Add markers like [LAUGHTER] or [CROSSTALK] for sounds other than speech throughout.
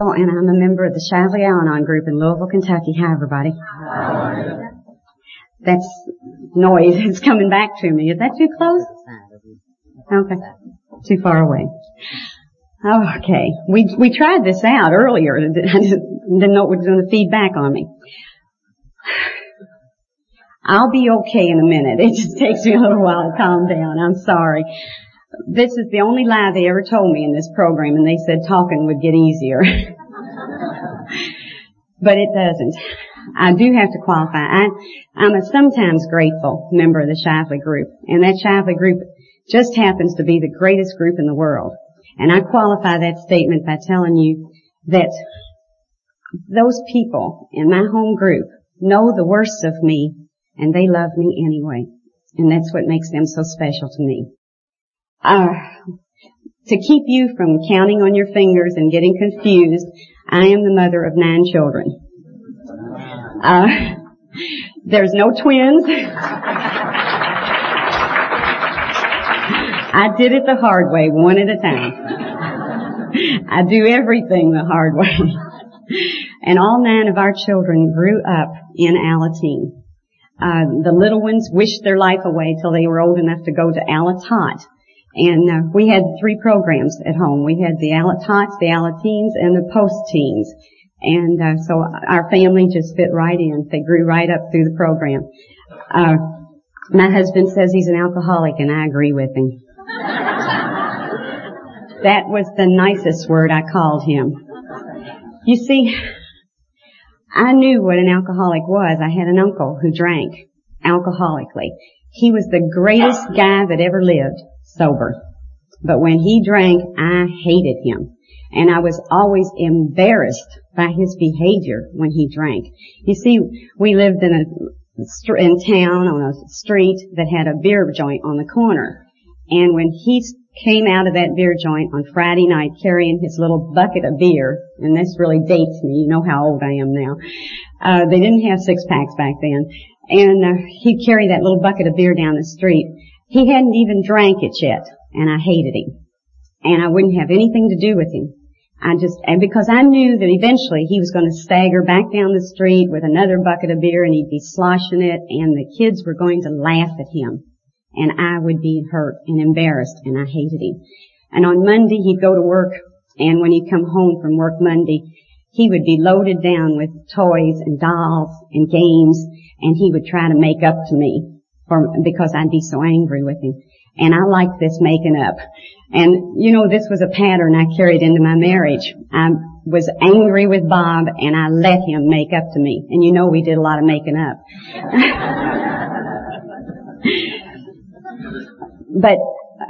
Oh, and I'm a member of the Shively Al-Anon group in Louisville, Kentucky. Hi, everybody. That's noise. It's coming back to me. Is that too close? Okay. Too far away. Okay. We, we tried this out earlier. [LAUGHS] I didn't know it was going to feed back on me. I'll be okay in a minute. It just takes me a little while to calm down. I'm sorry. This is the only lie they ever told me in this program, and they said talking would get easier. [LAUGHS] but it doesn't. I do have to qualify. I, am a sometimes grateful member of the Shively group, and that Shively group just happens to be the greatest group in the world. And I qualify that statement by telling you that those people in my home group know the worst of me, and they love me anyway. And that's what makes them so special to me. Uh, to keep you from counting on your fingers and getting confused, I am the mother of nine children. Uh, there's no twins. I did it the hard way, one at a time. I do everything the hard way. and all nine of our children grew up in Alateen. Uh, the little ones wished their life away till they were old enough to go to Alatot. And uh, we had three programs at home. We had the Alatots, the Alateens, and the post-teens. And uh, so our family just fit right in. They grew right up through the program. Uh, my husband says he's an alcoholic, and I agree with him. that was the nicest word I called him. You see, I knew what an alcoholic was. I had an uncle who drank alcoholically. He was the greatest guy that ever lived sober. But when he drank, I hated him. And I was always embarrassed by his behavior when he drank. You see, we lived in a, in town on a street that had a beer joint on the corner. And when he came out of that beer joint on Friday night carrying his little bucket of beer, and this really dates me, you know how old I am now. Uh, they didn't have six packs back then. And uh, he'd carry that little bucket of beer down the street. He hadn't even drank it yet, and I hated him. And I wouldn't have anything to do with him. I just, and because I knew that eventually he was going to stagger back down the street with another bucket of beer and he'd be sloshing it and the kids were going to laugh at him. And I would be hurt and embarrassed and I hated him. And on Monday he'd go to work and when he'd come home from work Monday, he would be loaded down with toys and dolls and games and he would try to make up to me for, because I'd be so angry with him. And I liked this making up. And, you know, this was a pattern I carried into my marriage. I was angry with Bob and I let him make up to me. And you know we did a lot of making up. [LAUGHS] but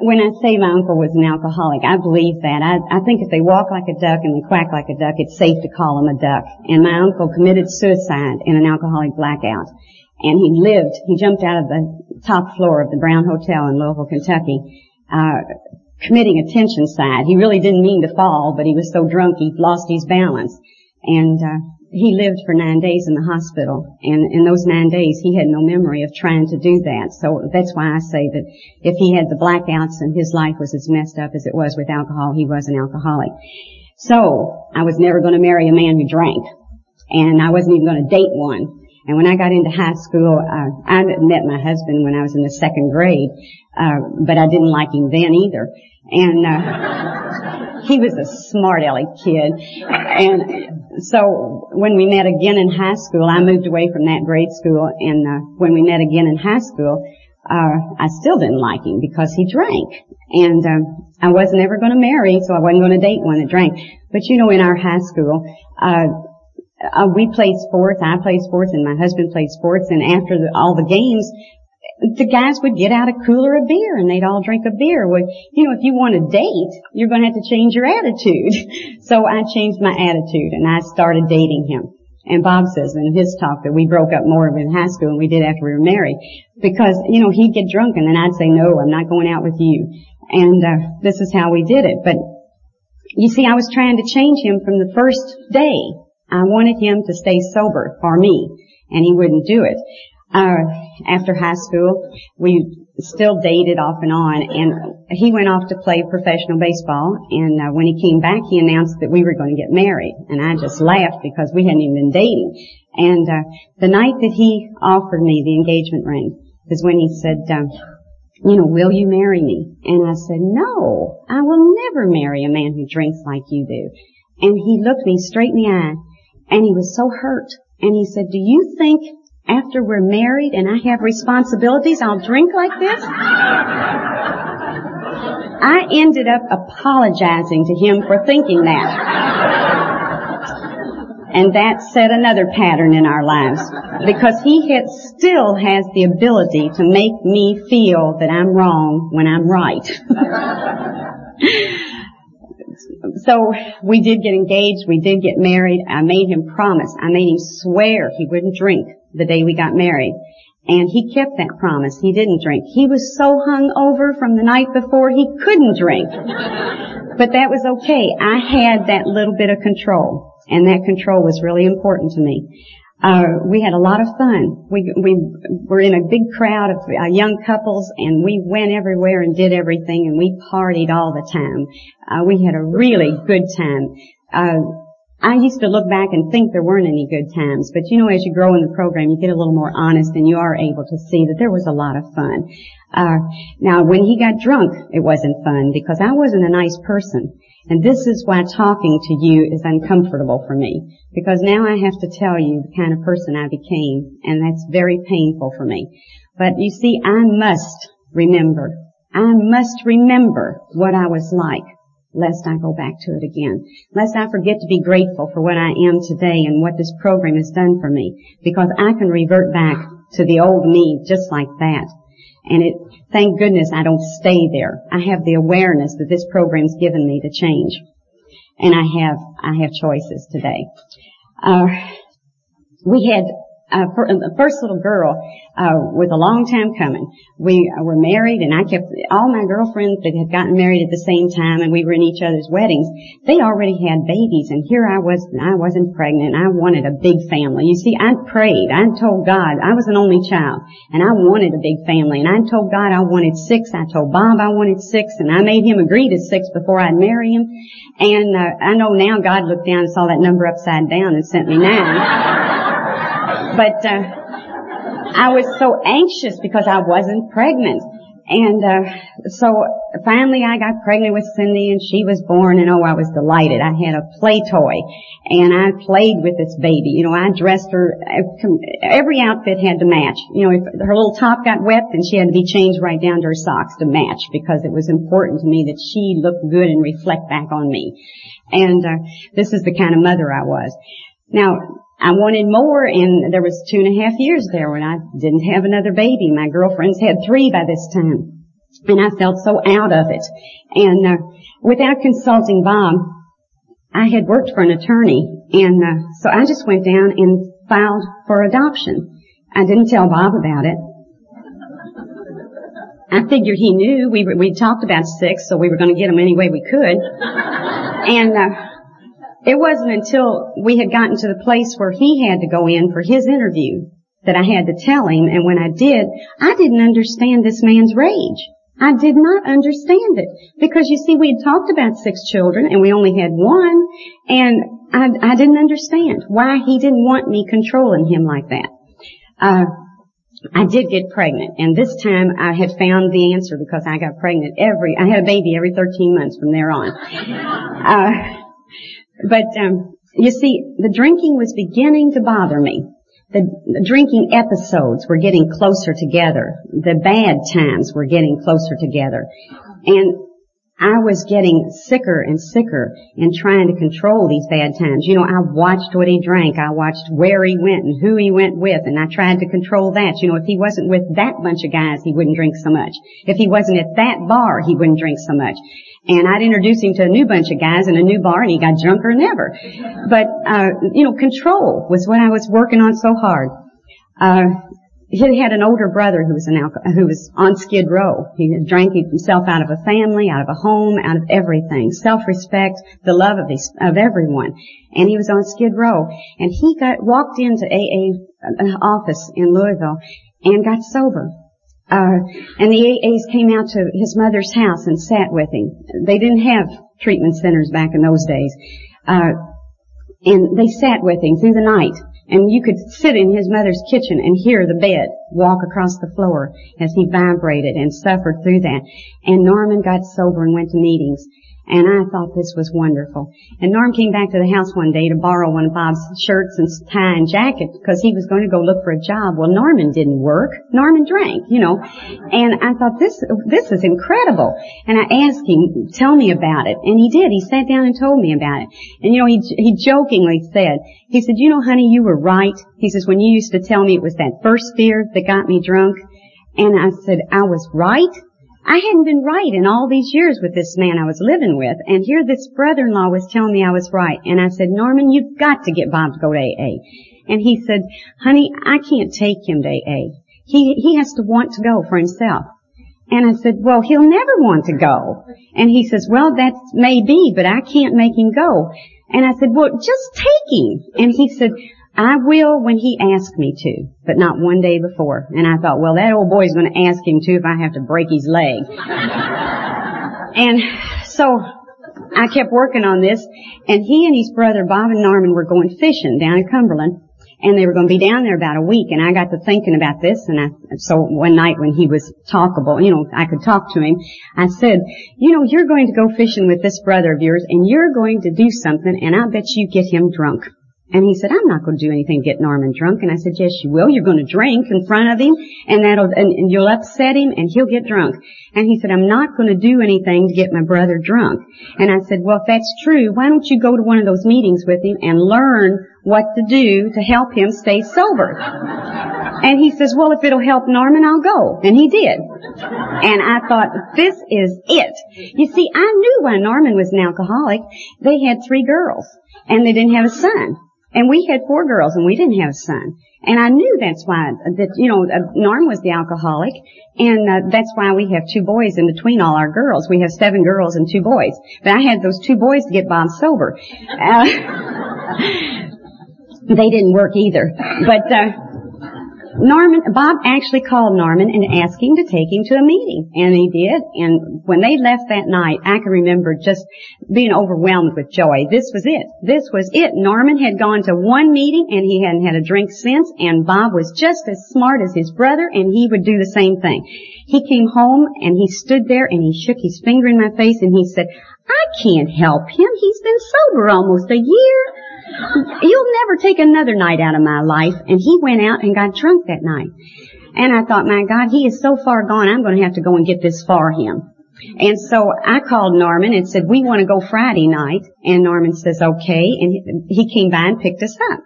when I say my uncle was an alcoholic, I believe that. I, I think if they walk like a duck and they quack like a duck, it's safe to call them a duck. And my uncle committed suicide in an alcoholic blackout and he lived, he jumped out of the top floor of the Brown Hotel in Louisville, Kentucky, uh, committing a tension side. He really didn't mean to fall, but he was so drunk he lost his balance. And, uh, he lived for nine days in the hospital. And in those nine days, he had no memory of trying to do that. So that's why I say that if he had the blackouts and his life was as messed up as it was with alcohol, he was an alcoholic. So I was never going to marry a man who drank. And I wasn't even going to date one. And when I got into high school, uh, I met my husband when I was in the second grade, uh, but I didn't like him then either. And uh, [LAUGHS] he was a smart aleck kid. And so when we met again in high school, I moved away from that grade school. And uh, when we met again in high school, uh, I still didn't like him because he drank. And uh, I wasn't ever going to marry, so I wasn't going to date one that drank. But you know, in our high school, uh, uh, we played sports. I played sports, and my husband played sports. And after the, all the games, the guys would get out a cooler of beer, and they'd all drink a beer. Well, you know, if you want to date, you're going to have to change your attitude. [LAUGHS] so I changed my attitude, and I started dating him. And Bob says in his talk that we broke up more in high school than we did after we were married. Because, you know, he'd get drunk and then I'd say, no, I'm not going out with you. And, uh, this is how we did it. But, you see, I was trying to change him from the first day. I wanted him to stay sober for me, and he wouldn't do it. Uh, after high school, we still dated off and on, and he went off to play professional baseball, and uh, when he came back, he announced that we were going to get married, and I just laughed because we hadn't even been dating. And uh, the night that he offered me the engagement ring is when he said, uh, you know, will you marry me? And I said, no, I will never marry a man who drinks like you do. And he looked me straight in the eye, and he was so hurt. And he said, do you think after we're married and I have responsibilities, I'll drink like this? I ended up apologizing to him for thinking that. And that set another pattern in our lives. Because he had, still has the ability to make me feel that I'm wrong when I'm right. [LAUGHS] so we did get engaged, we did get married, I made him promise, I made him swear he wouldn't drink the day we got married. And he kept that promise. He didn't drink. He was so hung over from the night before he couldn't drink. But that was okay. I had that little bit of control. And that control was really important to me. Uh, we had a lot of fun. We, we were in a big crowd of uh, young couples and we went everywhere and did everything and we partied all the time. Uh, we had a really good time. Uh, I used to look back and think there weren't any good times, but you know, as you grow in the program, you get a little more honest and you are able to see that there was a lot of fun. Uh, now, when he got drunk, it wasn't fun because I wasn't a nice person. And this is why talking to you is uncomfortable for me. Because now I have to tell you the kind of person I became, and that's very painful for me. But you see, I must remember. I must remember what I was like lest I go back to it again. Lest I forget to be grateful for what I am today and what this program has done for me. Because I can revert back to the old me just like that. And it, thank goodness I don't stay there. I have the awareness that this program's given me to change. And I have, I have choices today. Uh, we had uh, uh, first little girl uh, was a long time coming. We were married, and I kept all my girlfriends that had gotten married at the same time, and we were in each other's weddings. They already had babies, and here I was. I wasn't pregnant. I wanted a big family. You see, I prayed. I told God I was an only child, and I wanted a big family. And I told God I wanted six. I told Bob I wanted six, and I made him agree to six before I'd marry him. And uh, I know now God looked down and saw that number upside down and sent me nine. [LAUGHS] But uh, I was so anxious because I wasn't pregnant. And uh, so finally I got pregnant with Cindy and she was born and oh I was delighted. I had a play toy and I played with this baby. You know, I dressed her, every outfit had to match. You know, if her little top got wet then she had to be changed right down to her socks to match because it was important to me that she look good and reflect back on me. And uh, this is the kind of mother I was. Now, I wanted more and there was two and a half years there when I didn't have another baby. My girlfriends had three by this time. And I felt so out of it. And uh, without consulting Bob, I had worked for an attorney and uh, so I just went down and filed for adoption. I didn't tell Bob about it. I figured he knew. We we talked about six, so we were going to get him any way we could. And uh, it wasn't until we had gotten to the place where he had to go in for his interview that I had to tell him, and when I did, I didn't understand this man's rage. I did not understand it. Because you see, we had talked about six children and we only had one, and I, I didn't understand why he didn't want me controlling him like that. Uh, I did get pregnant, and this time I had found the answer because I got pregnant every, I had a baby every 13 months from there on. Uh, but um, you see, the drinking was beginning to bother me. The, drinking episodes were getting closer together. The bad times were getting closer together. And I was getting sicker and sicker in trying to control these bad times. You know, I watched what he drank. I watched where he went and who he went with, and I tried to control that. You know, if he wasn't with that bunch of guys, he wouldn't drink so much. If he wasn't at that bar, he wouldn't drink so much. And I'd introduce him to a new bunch of guys in a new bar, and he got drunker than ever. But, uh, you know, control was what I was working on so hard. Uh, he had an older brother who was an alcohol, who was on Skid Row. He had drank himself out of a family, out of a home, out of everything. Self-respect, the love of his, of everyone. And he was on Skid Row. And he got, walked into AA uh, office in Louisville and got sober. Uh, and the AAs came out to his mother's house and sat with him. They didn't have treatment centers back in those days. Uh, and they sat with him through the night. And you could sit in his mother's kitchen and hear the bed walk across the floor as he vibrated and suffered through that. And Norman got sober and went to meetings. And I thought this was wonderful. And Norm came back to the house one day to borrow one of Bob's shirts and tie and jacket because he was going to go look for a job. Well, Norman didn't work. Norman drank, you know. And I thought this, this is incredible. And I asked him, tell me about it. And he did. He sat down and told me about it. And you know, he, he jokingly said, he said, you know, honey, you were right. He says, when you used to tell me it was that first fear that got me drunk. And I said, I was right. I hadn't been right in all these years with this man I was living with, and here this brother-in-law was telling me I was right. And I said, Norman, you've got to get Bob to go to AA. And he said, honey, I can't take him to AA. He, he has to want to go for himself. And I said, well, he'll never want to go. And he says, well, that may be, but I can't make him go. And I said, well, just take him. And he said, I will when he asks me to, but not one day before. And I thought, well, that old boy's going to ask him to if I have to break his leg. [LAUGHS] and so I kept working on this, and he and his brother Bob and Norman were going fishing down in Cumberland, and they were going to be down there about a week. And I got to thinking about this, and I, so one night when he was talkable, you know, I could talk to him. I said, you know, you're going to go fishing with this brother of yours, and you're going to do something, and I bet you get him drunk. And he said, I'm not going to do anything to get Norman drunk. And I said, yes, you will. You're going to drink in front of him and that'll, and, and you'll upset him and he'll get drunk. And he said, I'm not going to do anything to get my brother drunk. And I said, well, if that's true, why don't you go to one of those meetings with him and learn what to do to help him stay sober? And he says, well, if it'll help Norman, I'll go. And he did. And I thought, this is it. You see, I knew why Norman was an alcoholic. They had three girls and they didn't have a son. And we had four girls and we didn't have a son. And I knew that's why, that, you know, uh, Norm was the alcoholic. And uh, that's why we have two boys in between all our girls. We have seven girls and two boys. But I had those two boys to get Bob sober. Uh, [LAUGHS] they didn't work either. But, uh, Norman, Bob actually called Norman and asked him to take him to a meeting. And he did. And when they left that night, I can remember just being overwhelmed with joy. This was it. This was it. Norman had gone to one meeting and he hadn't had a drink since and Bob was just as smart as his brother and he would do the same thing. He came home and he stood there and he shook his finger in my face and he said, I can't help him. He's been sober almost a year. You'll never take another night out of my life. And he went out and got drunk that night. And I thought, my God, he is so far gone, I'm going to have to go and get this for him. And so I called Norman and said, we want to go Friday night. And Norman says, okay. And he came by and picked us up.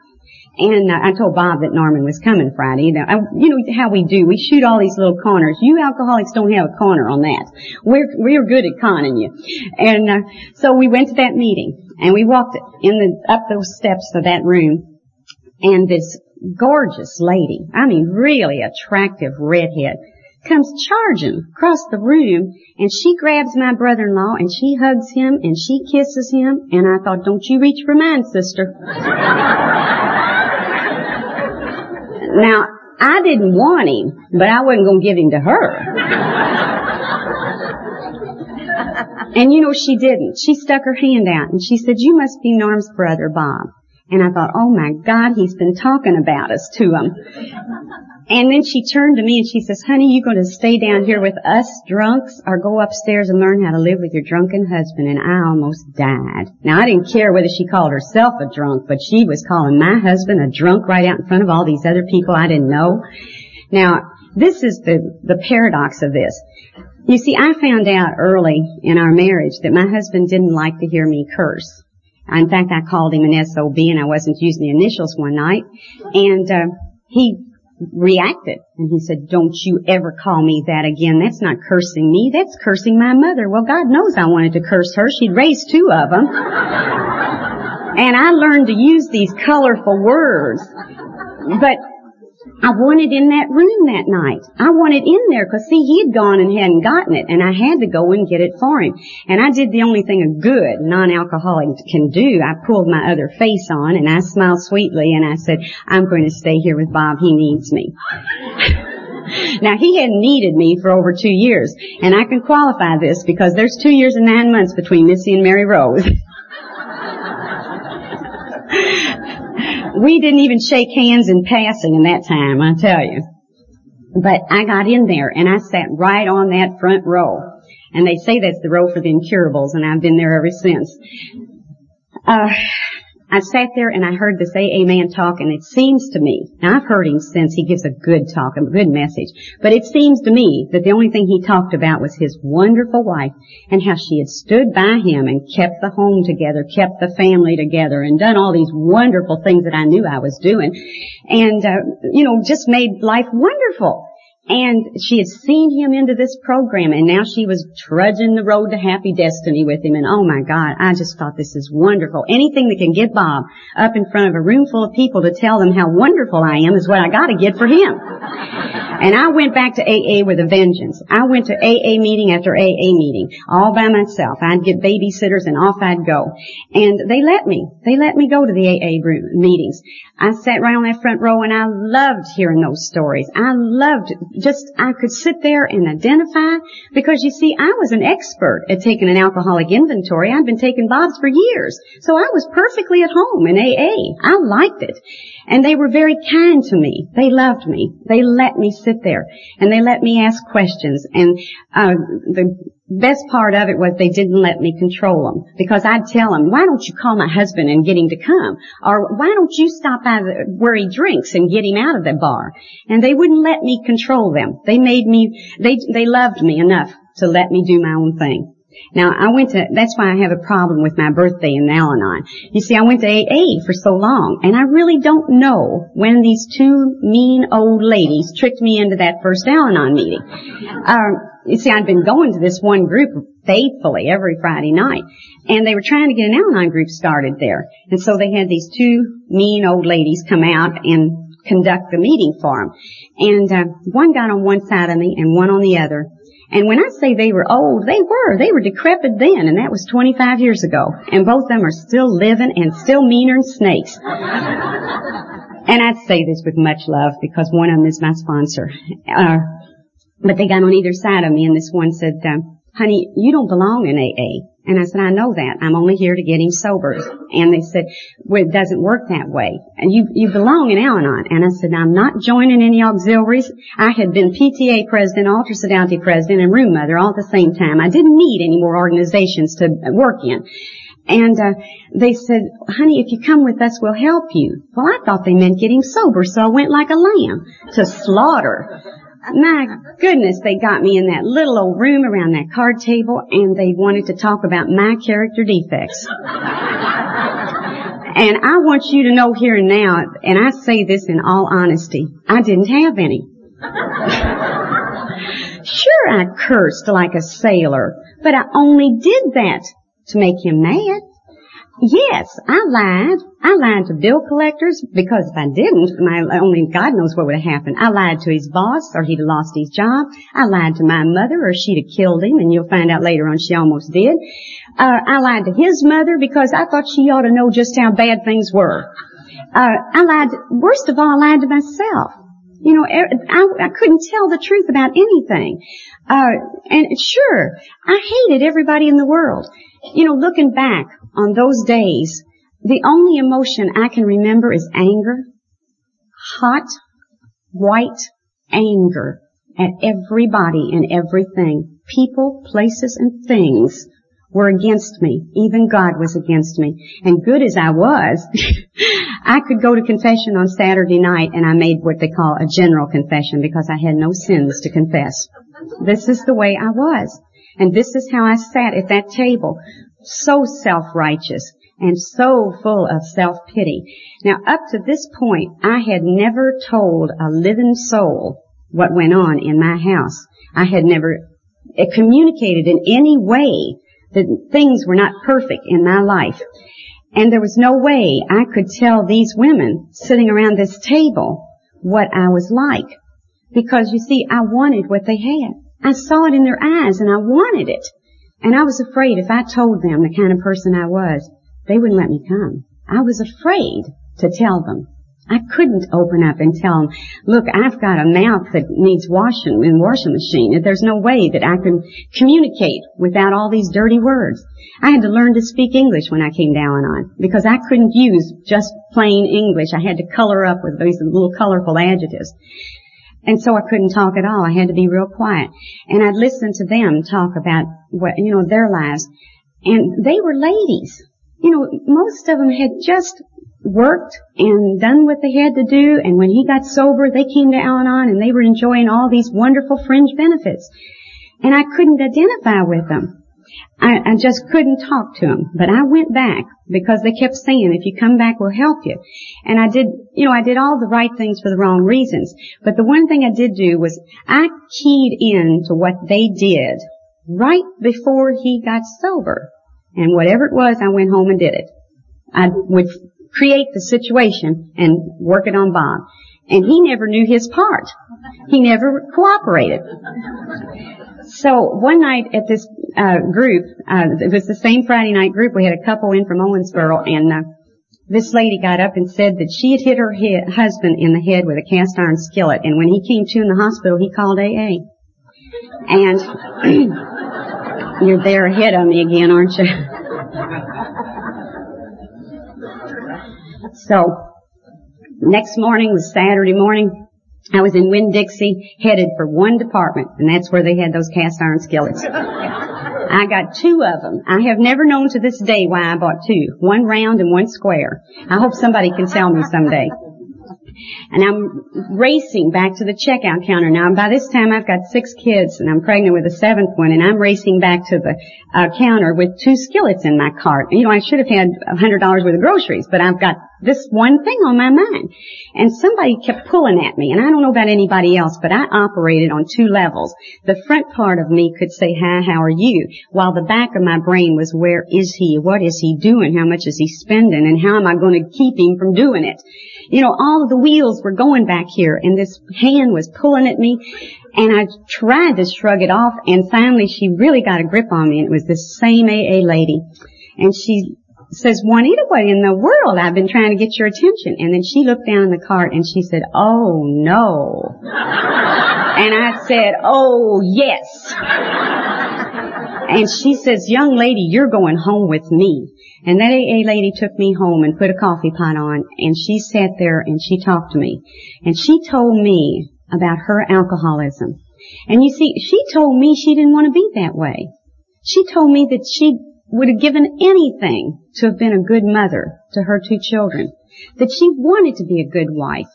And I told Bob that Norman was coming Friday. Know, I, you know how we do. We shoot all these little corners. You alcoholics don't have a corner on that. We're, we're good at conning you. And uh, so we went to that meeting. And we walked in the, up those steps of that room, and this gorgeous lady, I mean really attractive redhead, comes charging across the room, and she grabs my brother-in-law, and she hugs him, and she kisses him, and I thought, don't you reach for mine, sister. [LAUGHS] now, I didn't want him, but I wasn't going to give him to her. And you know, she didn't. She stuck her hand out and she said, you must be Norm's brother, Bob. And I thought, oh my God, he's been talking about us to him. And then she turned to me and she says, honey, you going to stay down here with us drunks or go upstairs and learn how to live with your drunken husband? And I almost died. Now I didn't care whether she called herself a drunk, but she was calling my husband a drunk right out in front of all these other people I didn't know. Now, this is the, the paradox of this. You see, I found out early in our marriage that my husband didn't like to hear me curse. In fact, I called him an SOB and I wasn't using the initials one night. And uh, he reacted and he said, don't you ever call me that again. That's not cursing me. That's cursing my mother. Well, God knows I wanted to curse her. She'd raised two of them. [LAUGHS] and I learned to use these colorful words. But I wanted in that room that night. I wanted in there because see, he'd gone and hadn't gotten it and I had to go and get it for him. And I did the only thing a good non-alcoholic can do. I pulled my other face on and I smiled sweetly and I said, I'm going to stay here with Bob. He needs me. [LAUGHS] now he hadn't needed me for over two years, and I can qualify this because there's two years and nine months between Missy and Mary Rose. [LAUGHS] we didn't even shake hands in passing in that time, I tell you. But I got in there and I sat right on that front row. And they say that's the row for the incurables and I've been there ever since. Uh, I sat there and I heard this AA man talk and it seems to me, now I've heard him since he gives a good talk, a good message, but it seems to me that the only thing he talked about was his wonderful wife and how she had stood by him and kept the home together, kept the family together and done all these wonderful things that I knew I was doing and, uh, you know, just made life wonderful. And she had seen him into this program and now she was trudging the road to happy destiny with him and oh my God, I just thought this is wonderful. Anything that can get Bob up in front of a room full of people to tell them how wonderful I am is what I gotta get for him. And I went back to AA with a vengeance. I went to AA meeting after AA meeting, all by myself. I'd get babysitters and off I'd go. And they let me. They let me go to the AA meetings. I sat right on that front row and I loved hearing those stories. I loved just, I could sit there and identify because you see, I was an expert at taking an alcoholic inventory. I'd been taking Bob's for years. So I was perfectly at home in AA. I liked it. And they were very kind to me. They loved me. They let me sit there and they let me ask questions. And uh, the best part of it was they didn't let me control them because I'd tell them, why don't you call my husband and get him to come? Or why don't you stop by the, where he drinks and get him out of the bar? And they wouldn't let me control them. They made me, they, they loved me enough to let me do my own thing. Now I went to, that's why I have a problem with my birthday in Al-Anon. You see, I went to AA for so long, and I really don't know when these two mean old ladies tricked me into that first Al-Anon meeting. Uh, you see, I'd been going to this one group faithfully every Friday night, and they were trying to get an Al-Anon group started there. And so they had these two mean old ladies come out and conduct the meeting for them. And uh, one got on one side of me and one on the other. And when I say they were old, they were. They were decrepit then, and that was 25 years ago. And both of them are still living and still meaner than snakes. and I'd say this with much love because one of them is my sponsor. Uh, but they got on either side of me, and this one said, uh, honey, you don't belong in AA. And I said, I know that. I'm only here to get him sober. And they said, well, it doesn't work that way. And you, you belong in Al-Anon. And I said, I'm not joining any auxiliaries. I had been PTA president, Altar Sodality president, and room mother all at the same time. I didn't need any more organizations to work in. And uh, they said, honey, if you come with us, we'll help you. Well, I thought they meant getting sober, so I went like a lamb to slaughter. My goodness, they got me in that little old room around that card table and they wanted to talk about my character defects. [LAUGHS] and I want you to know here and now, and I say this in all honesty, I didn't have any. [LAUGHS] sure, I cursed like a sailor, but I only did that to make him mad. Yes, I lied. I lied to bill collectors because if I didn't, my only God knows what would have happened. I lied to his boss or he'd have lost his job. I lied to my mother or she'd have killed him and you'll find out later on she almost did. Uh, I lied to his mother because I thought she ought to know just how bad things were. Uh, I lied, worst of all, I lied to myself. You know, er, I, I couldn't tell the truth about anything. Uh, and sure, I hated everybody in the world. You know, looking back, on those days, the only emotion I can remember is anger. Hot, white anger at everybody and everything. People, places, and things were against me. Even God was against me. And good as I was, [LAUGHS] I could go to confession on Saturday night and I made what they call a general confession because I had no sins to confess. This is the way I was. And this is how I sat at that table so self-righteous and so full of self-pity. Now up to this point, I had never told a living soul what went on in my house. I had never communicated in any way that things were not perfect in my life. And there was no way I could tell these women sitting around this table what I was like. Because you see, I wanted what they had. I saw it in their eyes and I wanted it. And I was afraid if I told them the kind of person I was, they wouldn't let me come. I was afraid to tell them. I couldn't open up and tell them, look, I've got a mouth that needs washing in washing machine. and There's no way that I can communicate without all these dirty words. I had to learn to speak English when I came down Al-Anon because I couldn't use just plain English. I had to color up with these little colorful adjectives. And so I couldn't talk at all. I had to be real quiet. And I'd listen to them talk about what, you know, their lives. And they were ladies. You know, most of them had just worked and done what they had to do. And when he got sober, they came to Al-Anon and they were enjoying all these wonderful fringe benefits. And I couldn't identify with them. I, I just couldn't talk to them. But I went back because they kept saying, if you come back, we'll help you. And I did, you know, I did all the right things for the wrong reasons. But the one thing I did do was I keyed in to what they did right before he got sober. And whatever it was, I went home and did it. I would create the situation and work it on Bob. And he never knew his part. He never cooperated. So one night at this uh, group, uh, it was the same Friday night group. We had a couple in from Owensboro, and uh, this lady got up and said that she had hit her he- husband in the head with a cast iron skillet, and when he came to in the hospital, he called AA. And [CLEARS THROAT] you're there ahead of me again, aren't you? [LAUGHS] So, next morning was Saturday morning. I was in Winn-Dixie, headed for one department, and that's where they had those cast iron skillets. I got two of them. I have never known to this day why I bought two. One round and one square. I hope somebody can tell me someday. And I'm racing back to the checkout counter. Now, by this time, I've got six kids, and I'm pregnant with a seventh one, and I'm racing back to the uh, counter with two skillets in my cart. You know, I should have had a hundred dollars worth of groceries, but I've got this one thing on my mind. And somebody kept pulling at me, and I don't know about anybody else, but I operated on two levels. The front part of me could say, hi, how are you? While the back of my brain was, where is he? What is he doing? How much is he spending? And how am I going to keep him from doing it? You know, all of the wheels were going back here, and this hand was pulling at me, and I tried to shrug it off, and finally she really got a grip on me, and it was this same AA lady. And she says, Juanita, what in the world? I've been trying to get your attention. And then she looked down in the cart and she said, oh no. [LAUGHS] and I said, oh yes. and she says, young lady, you're going home with me. And that AA lady took me home and put a coffee pot on and she sat there and she talked to me. And she told me about her alcoholism. And you see, she told me she didn't want to be that way. She told me that she would have given anything to have been a good mother to her two children, that she wanted to be a good wife.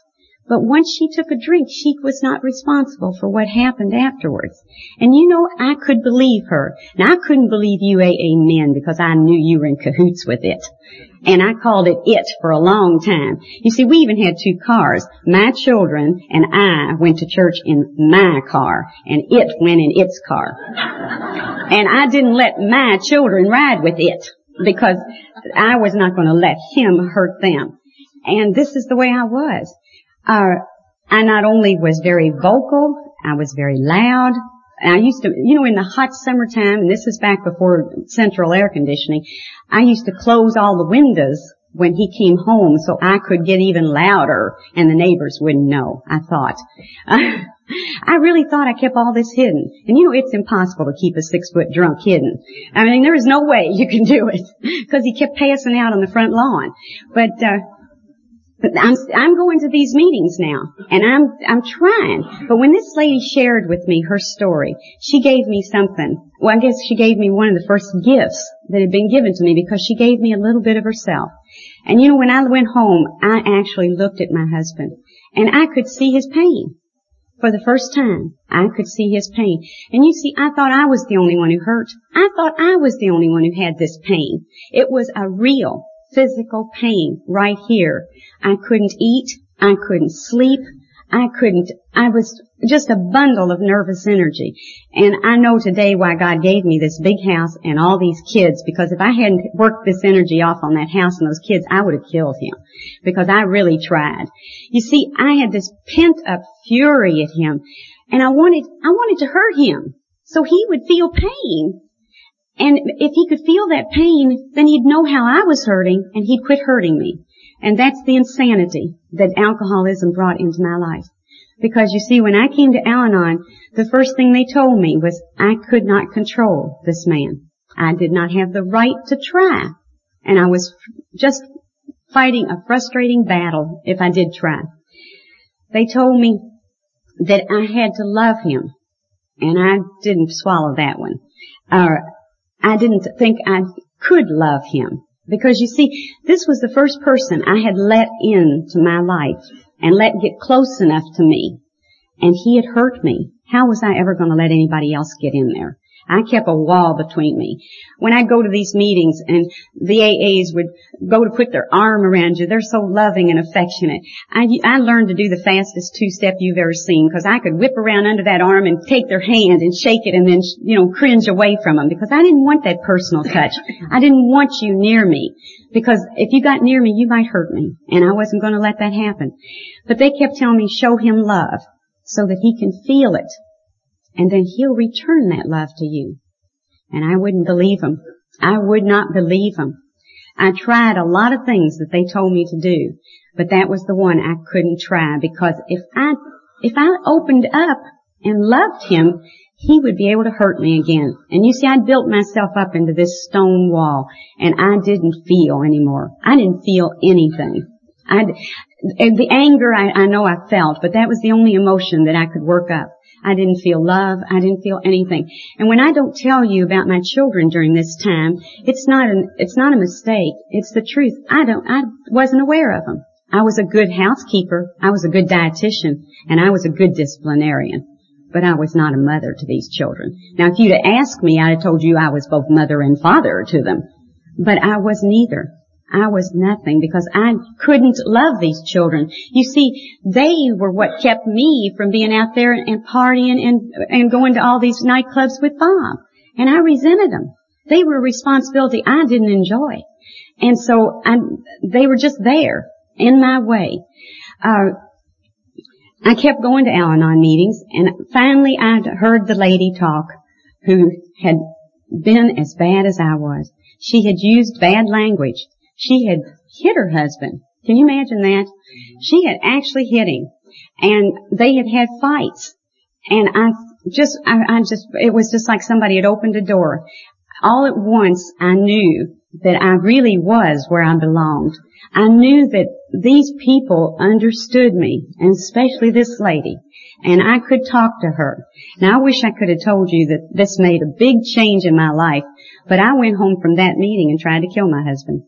But once she took a drink, she was not responsible for what happened afterwards. And you know, I could believe her. Now I couldn't believe UAA men because I knew you were in cahoots with it. And I called it it for a long time. You see, we even had two cars. My children and I went to church in my car, and it went in its car. and I didn't let my children ride with it because I was not going to let him hurt them. And this is the way I was. Uh, I not only was very vocal, I was very loud. I used to, you know, in the hot summertime, and this is back before central air conditioning, I used to close all the windows when he came home so I could get even louder and the neighbors wouldn't know, I thought. [LAUGHS] I really thought I kept all this hidden. And you know, it's impossible to keep a six foot drunk hidden. I mean, there is no way you can do it [LAUGHS] because he kept passing out on the front lawn. But, uh, I'm, going to these meetings now, and I'm, I'm trying. But when this lady shared with me her story, she gave me something. Well, I guess she gave me one of the first gifts that had been given to me because she gave me a little bit of herself. And you know, when I went home, I actually looked at my husband, and I could see his pain. For the first time, I could see his pain. And you see, I thought I was the only one who hurt. I thought I was the only one who had this pain. It was a real, physical pain right here. I couldn't eat. I couldn't sleep. I couldn't, I was just a bundle of nervous energy. And I know today why God gave me this big house and all these kids, because if I hadn't worked this energy off on that house and those kids, I would have killed him. Because I really tried. You see, I had this pent up fury at him, and I wanted, I wanted to hurt him. So he would feel pain. And if he could feel that pain, then he'd know how I was hurting, and he'd quit hurting me. And that's the insanity that alcoholism brought into my life. Because you see, when I came to Al-Anon, the first thing they told me was I could not control this man. I did not have the right to try. And I was just fighting a frustrating battle if I did try. They told me that I had to love him. And I didn't swallow that one. Uh, I didn't think I could love him. Because you see, this was the first person I had let into my life and let get close enough to me. And he had hurt me. How was I ever going to let anybody else get in there? I kept a wall between me. When I'd go to these meetings and the AAs would go to put their arm around you, they're so loving and affectionate. I, I learned to do the fastest two-step you've ever seen because I could whip around under that arm and take their hand and shake it and then, you know, cringe away from them because I didn't want that personal touch. I didn't want you near me because if you got near me, you might hurt me and I wasn't going to let that happen. But they kept telling me, show him love so that he can feel it and then he'll return that love to you. And I wouldn't believe him. I would not believe him. I tried a lot of things that they told me to do, but that was the one I couldn't try because if I, if I opened up and loved him, he would be able to hurt me again. And you see, I built myself up into this stone wall and I didn't feel anymore. I didn't feel anything. I, the anger I, I know I felt, but that was the only emotion that I could work up. I didn't feel love. I didn't feel anything. And when I don't tell you about my children during this time, it's not an, it's not a mistake. It's the truth. I don't, I wasn't aware of them. I was a good housekeeper. I was a good dietitian and I was a good disciplinarian. But I was not a mother to these children. Now if you'd have asked me, I'd have told you I was both mother and father to them. But I was neither. I was nothing because I couldn't love these children. You see, they were what kept me from being out there and partying and, and going to all these nightclubs with Bob. And I resented them. They were a responsibility I didn't enjoy. And so I, they were just there in my way. Uh, I kept going to Al-Anon meetings and finally I heard the lady talk who had been as bad as I was. She had used bad language. She had hit her husband. Can you imagine that? She had actually hit him. And they had had fights. And I just, I, I just, it was just like somebody had opened a door. All at once I knew that I really was where I belonged. I knew that these people understood me, and especially this lady, and I could talk to her. Now I wish I could have told you that this made a big change in my life, but I went home from that meeting and tried to kill my husband.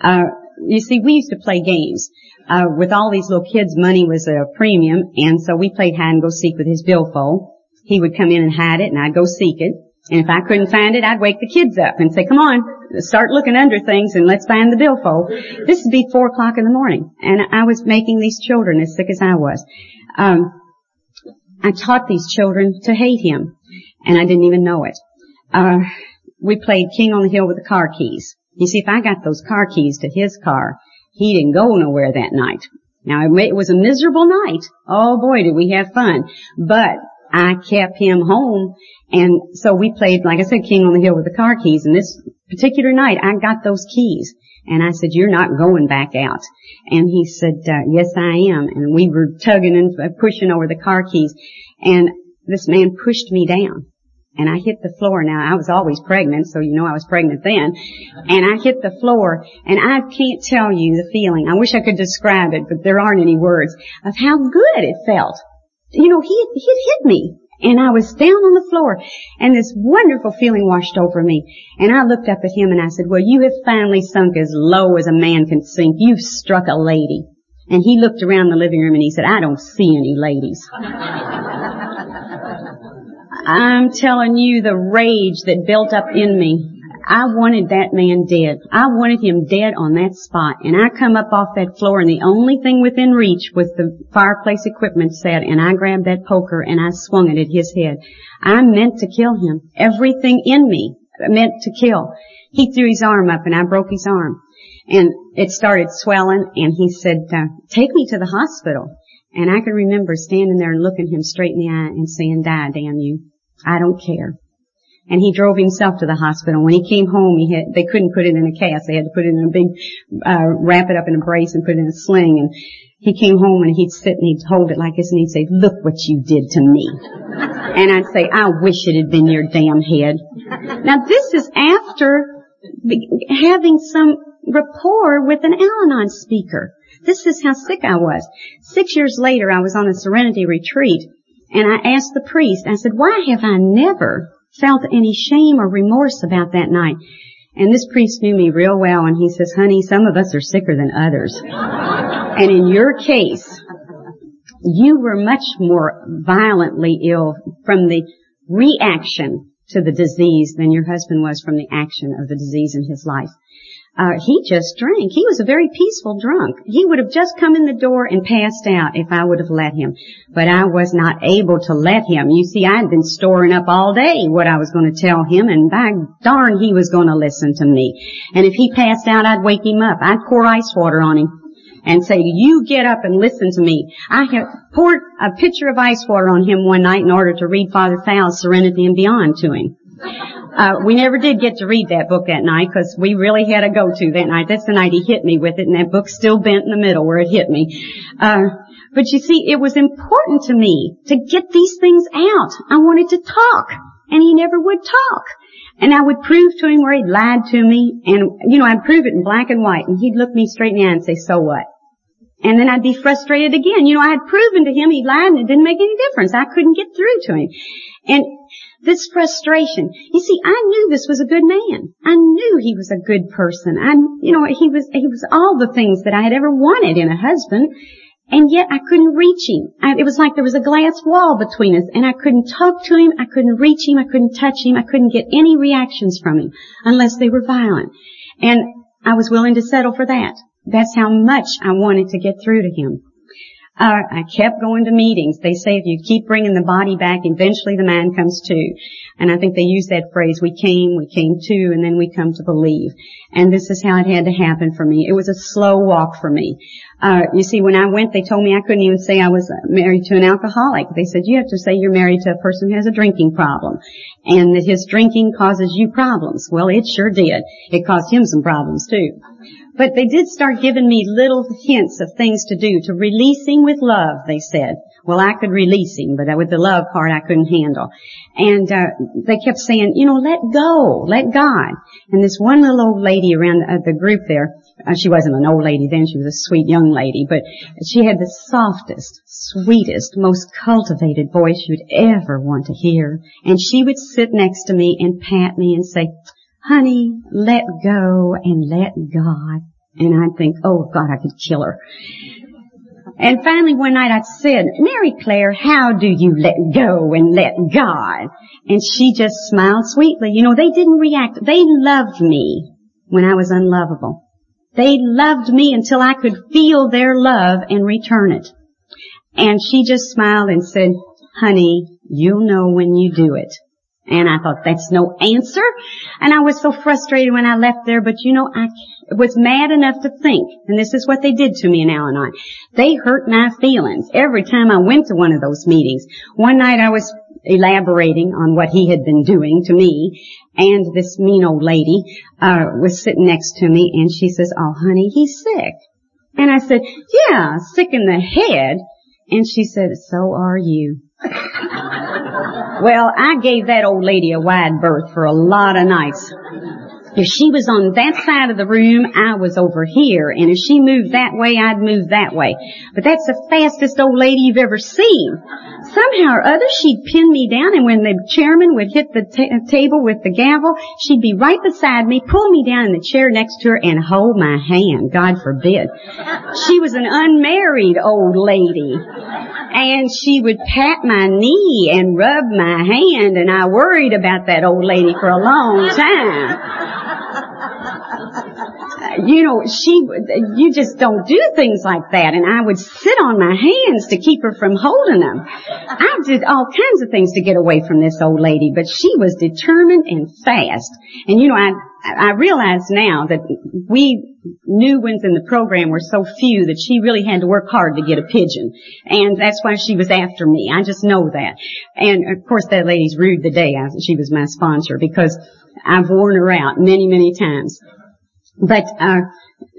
Uh, you see, we used to play games. Uh, with all these little kids, money was a premium, and so we played hide and go seek with his billfold. He would come in and hide it, and I'd go seek it. And if I couldn't find it, I'd wake the kids up and say, come on, start looking under things and let's find the billfold. This would be four o'clock in the morning. And I was making these children as sick as I was. Um, I taught these children to hate him. And I didn't even know it. Uh, we played King on the Hill with the car keys. You see, if I got those car keys to his car, he didn't go nowhere that night. Now, it was a miserable night. Oh boy, did we have fun. But I kept him home. And so we played, like I said, King on the Hill with the car keys. And this particular night, I got those keys. And I said, you're not going back out. And he said, uh, yes, I am. And we were tugging and pushing over the car keys. And this man pushed me down and I hit the floor. Now I was always pregnant, so you know I was pregnant then. And I hit the floor, and I can't tell you the feeling. I wish I could describe it, but there aren't any words of how good it felt. You know, he he hit me, and I was down on the floor, and this wonderful feeling washed over me. And I looked up at him and I said, "Well, you have finally sunk as low as a man can sink. You've struck a lady." And he looked around the living room and he said, "I don't see any ladies." [LAUGHS] I'm telling you the rage that built up in me. I wanted that man dead. I wanted him dead on that spot. And I come up off that floor and the only thing within reach was the fireplace equipment set and I grabbed that poker and I swung it at his head. I meant to kill him. Everything in me meant to kill. He threw his arm up and I broke his arm. And it started swelling and he said, uh, take me to the hospital. And I can remember standing there and looking him straight in the eye and saying, die, damn you. I don't care. and he drove himself to the hospital. When he came home, he had, they couldn't put it in a cast. They had to put it in a big, uh, wrap it up in a brace and put it in a sling. And he came home and he'd sit and he'd hold it like this and he'd say, look what you did to me. and I'd say, I wish it had been your damn head. Now this is after having some rapport with an Al-Anon speaker. This is how sick I was. Six years later, I was on a serenity retreat and I asked the priest, I said, why have I never felt any shame or remorse about that night. And this priest knew me real well and he says, honey, some of us are sicker than others. [LAUGHS] and in your case, you were much more violently ill from the reaction to the disease than your husband was from the action of the disease in his life. Uh, he just drank. He was a very peaceful drunk. He would have just come in the door and passed out if I would have let him. But I was not able to let him. You see, I had been storing up all day what I was going to tell him, and by darn, he was going to listen to me. And if he passed out, I'd wake him up. I'd pour ice water on him and say, you get up and listen to me. I have poured a pitcher of ice water on him one night in order to read Father Fowle's Serenity and Beyond to him. Uh, we never did get to read that book that night because we really had a go-to that night. That's the night he hit me with it, and that book's still bent in the middle where it hit me. Uh, but you see, it was important to me to get these things out. I wanted to talk, and he never would talk. And I would prove to him where he'd lied to me, and you know, I'd prove it in black and white, and he'd look me straight in the eye and say, "So what?" And then I'd be frustrated again. You know, I had proven to him he lied and it didn't make any difference. I couldn't get through to him. And this frustration. You see, I knew this was a good man. I knew he was a good person. I, you know, he was, he was all the things that I had ever wanted in a husband. And yet I couldn't reach him. I, it was like there was a glass wall between us and I couldn't talk to him. I couldn't reach him. I couldn't touch him. I couldn't get any reactions from him unless they were violent. And I was willing to settle for that. That's how much I wanted to get through to him. Uh, I kept going to meetings. They say if you keep bringing the body back, eventually the mind comes to. And I think they use that phrase, we came, we came to, and then we come to believe. And this is how it had to happen for me. It was a slow walk for me. Uh, you see, when I went, they told me I couldn't even say I was married to an alcoholic. They said, you have to say you're married to a person who has a drinking problem. And that his drinking causes you problems. Well, it sure did. It caused him some problems too. But they did start giving me little hints of things to do, to releasing with love, they said. Well, I could release him, but with the love part I couldn't handle. And uh, they kept saying, you know, let go, let God. And this one little old lady around uh, the group there, uh, she wasn't an old lady then, she was a sweet young lady, but she had the softest, sweetest, most cultivated voice you'd ever want to hear. And she would sit next to me and pat me and say, honey, let go and let God. And I'd think, oh God, I could kill her. And finally one night I said, Mary Claire, how do you let go and let God? And she just smiled sweetly. You know, they didn't react. They loved me when I was unlovable. They loved me until I could feel their love and return it. And she just smiled and said, honey, you'll know when you do it. And I thought, that's no answer. And I was so frustrated when I left there, but you know, I was mad enough to think, and this is what they did to me in Al-Anon. They hurt my feelings every time I went to one of those meetings. One night I was elaborating on what he had been doing to me, and this mean old lady, uh, was sitting next to me, and she says, oh honey, he's sick. And I said, yeah, sick in the head. And she said, so are you. Well, I gave that old lady a wide berth for a lot of nights. If she was on that side of the room, I was over here. And if she moved that way, I'd move that way. But that's the fastest old lady you've ever seen. Somehow or other, she'd pin me down, and when the chairman would hit the t- table with the gavel, she'd be right beside me, pull me down in the chair next to her, and hold my hand. God forbid. She was an unmarried old lady. And she would pat my knee and rub my hand, and I worried about that old lady for a long time you know, she, you just don't do things like that. And I would sit on my hands to keep her from holding them. I did all kinds of things to get away from this old lady, but she was determined and fast. And you know, I I realize now that we new ones in the program were so few that she really had to work hard to get a pigeon. And that's why she was after me. I just know that. And of course that lady's rude the day I, she was my sponsor because I've worn her out many, many times. But, uh,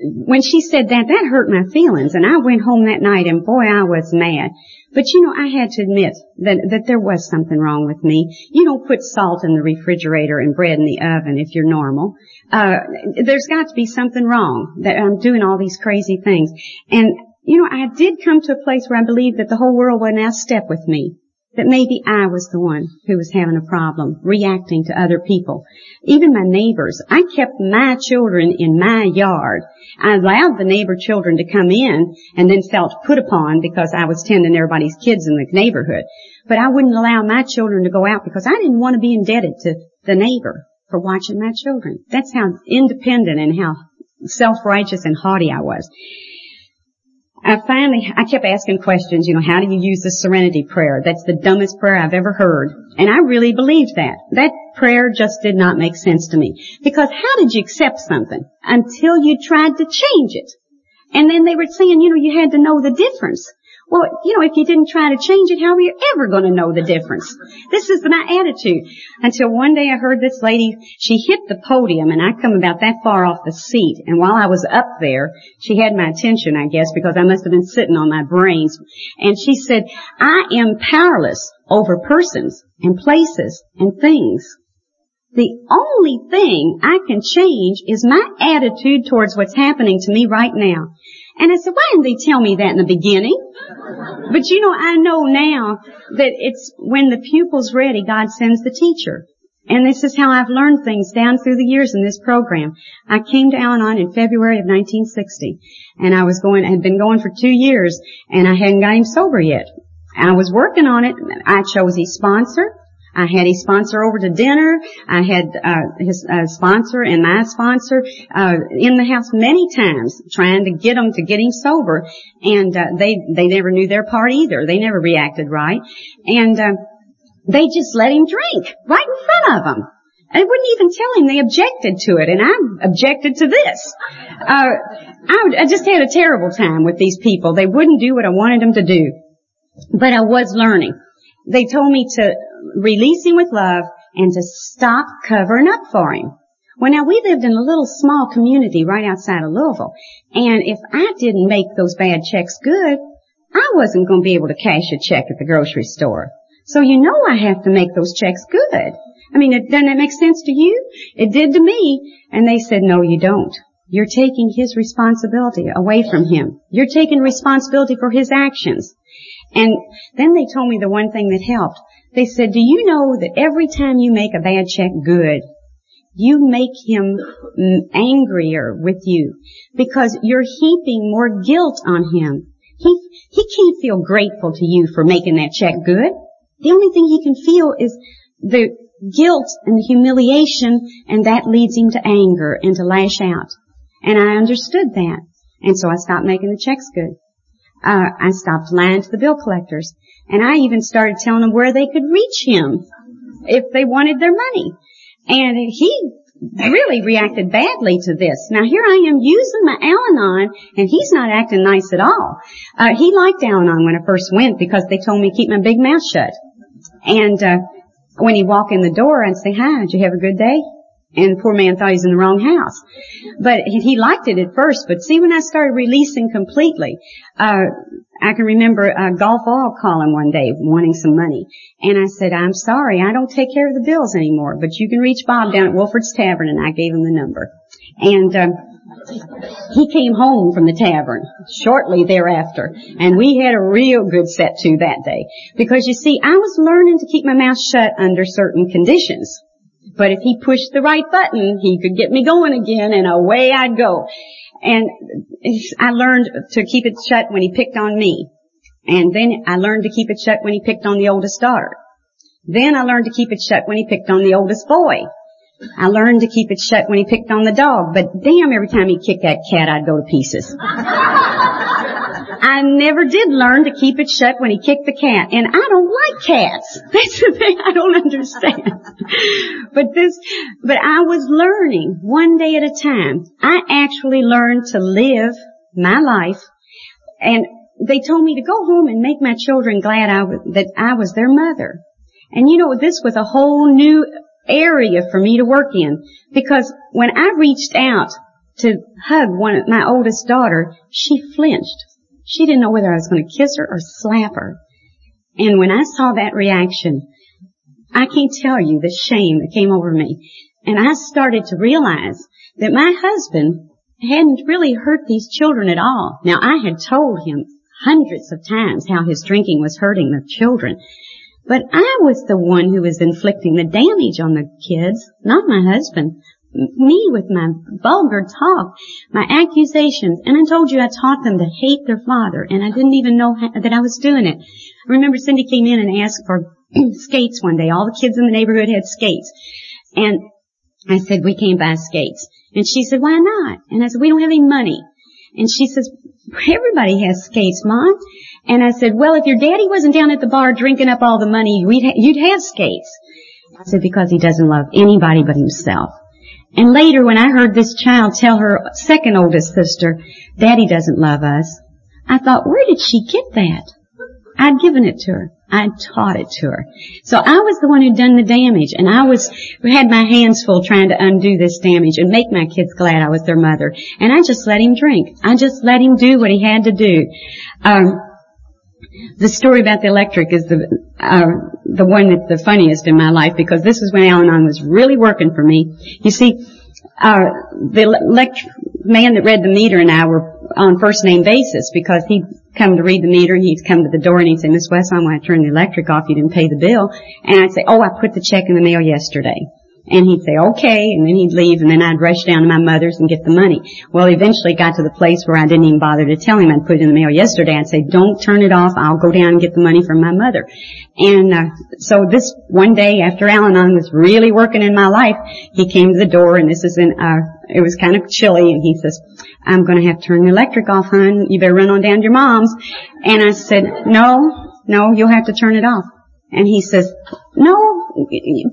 when she said that, that hurt my feelings. And I went home that night and boy, I was mad. But you know, I had to admit that, that there was something wrong with me. You don't put salt in the refrigerator and bread in the oven if you're normal. Uh, there's got to be something wrong that I'm doing all these crazy things. And, you know, I did come to a place where I believed that the whole world would now step with me that maybe I was the one who was having a problem reacting to other people. Even my neighbors. I kept my children in my yard. I allowed the neighbor children to come in and then felt put upon because I was tending everybody's kids in the neighborhood. But I wouldn't allow my children to go out because I didn't want to be indebted to the neighbor for watching my children. That's how independent and how self-righteous and haughty I was. I finally, I kept asking questions, you know, how do you use the serenity prayer? That's the dumbest prayer I've ever heard. And I really believed that. That prayer just did not make sense to me. Because how did you accept something until you tried to change it? And then they were saying, you know, you had to know the difference. Well, you know, if you didn't try to change it, how are you ever going to know the difference? This is my attitude. Until one day I heard this lady, she hit the podium and I come about that far off the seat. And while I was up there, she had my attention, I guess, because I must have been sitting on my brains. And she said, I am powerless over persons and places and things. The only thing I can change is my attitude towards what's happening to me right now. And I said, why didn't they tell me that in the beginning? But you know, I know now that it's when the pupil's ready, God sends the teacher. And this is how I've learned things down through the years in this program. I came to Al-Anon in February of 1960. And I was going, had been going for two years and I hadn't got him sober yet. I was working on it. I chose a sponsor. I had a sponsor over to dinner. I had uh, his uh, sponsor and my sponsor uh, in the house many times, trying to get them to get him sober, and they they never knew their part either. They never reacted right, and they just let him drink right in front of them. I wouldn't even tell him they objected to it, and I objected to this. Uh, I just had a terrible time with these people. They wouldn't do what I wanted them to do, but I was learning. They told me to release him with love and to stop covering up for him. Well, now we lived in a little small community right outside of Louisville, and if I didn't make those bad checks good, I wasn't going to be able to cash a check at the grocery store. So you know I have to make those checks good. I mean, doesn't that make sense to you? It did to me. And they said, no, you don't. You're taking his responsibility away from him. You're taking responsibility for his actions. And then they told me the one thing that helped. They said, do you know that every time you make a bad check good, you make him angrier with you because you're heaping more guilt on him. He, he can't feel grateful to you for making that check good. The only thing he can feel is the guilt and the humiliation and that leads him to anger and to lash out. And I understood that. And so I stopped making the checks good. Uh, I stopped lying to the bill collectors. And I even started telling them where they could reach him if they wanted their money. And he really reacted badly to this. Now here I am using my Al-Anon and he's not acting nice at all. Uh, he liked Al-Anon when I first went because they told me to keep my big mouth shut. And, uh, when he walk in the door, I'd say, hi, did you have a good day? And poor man thought he was in the wrong house. But he liked it at first. But see, when I started releasing completely, uh, I can remember uh, Gulf Oil calling one day wanting some money. And I said, I'm sorry, I don't take care of the bills anymore, but you can reach Bob down at Wolford's Tavern. And I gave him the number. And, uh, he came home from the tavern shortly thereafter, and we had a real good set to that day. Because you see, I was learning to keep my mouth shut under certain conditions. But if he pushed the right button, he could get me going again and away I'd go. And I learned to keep it shut when he picked on me. And then I learned to keep it shut when he picked on the oldest daughter. Then I learned to keep it shut when he picked on the oldest boy. I learned to keep it shut when he picked on the dog, but damn, every time he kicked that cat, I'd go to pieces. [LAUGHS] I never did learn to keep it shut when he kicked the cat. And I don't like cats. [LAUGHS] That's the thing I don't understand. but this, but I was learning one day at a time. I actually learned to live my life and they told me to go home and make my children glad I was, that I was their mother. And you know, this was a whole new area for me to work in because when I reached out to hug one of my oldest daughter, she flinched. She didn't know whether I was going to kiss her or slap her. And when I saw that reaction, I can't tell you the shame that came over me. And I started to realize that my husband hadn't really hurt these children at all. Now I had told him hundreds of times how his drinking was hurting the children. But I was the one who was inflicting the damage on the kids, not my husband. Me with my vulgar talk, my accusations, and I told you I taught them to hate their father, and I didn't even know how, that I was doing it. I remember Cindy came in and asked for [CLEARS THROAT] skates one day. All the kids in the neighborhood had skates. And I said, we can't buy skates. And she said, why not? And I said, we don't have any money. And she says, [LAUGHS] everybody has skates, Mom. And I said, well, if your daddy wasn't down at the bar drinking up all the money, ha- you'd have skates. I said, because he doesn't love anybody but himself. And later when I heard this child tell her second oldest sister, daddy doesn't love us, I thought, where did she get that? I'd given it to her. I'd taught it to her. So I was the one who'd done the damage and I was, had my hands full trying to undo this damage and make my kids glad I was their mother. And I just let him drink. I just let him do what he had to do. Um, the story about the electric is the uh, the one that's the funniest in my life because this is when Al-Anon was really working for me. You see, uh, the man that read the meter and I were on first name basis because he'd come to read the meter and he'd come to the door and he'd say, Miss West, I want to turn the electric off. You didn't pay the bill. And I'd say, oh, I put the check in the mail yesterday. And he'd say, okay, and then he'd leave, and then I'd rush down to my mother's and get the money. Well, eventually got to the place where I didn't even bother to tell him I'd put it in the mail yesterday. I'd say, don't turn it off. I'll go down and get the money from my mother. And uh, so this one day after Al-Anon was really working in my life, he came to the door, and this is in, uh, it was kind of chilly, and he says, I'm going to have to turn the electric off, hon. You better run on down to your mom's. And I said, no, no, you'll have to turn it off. And he says, no,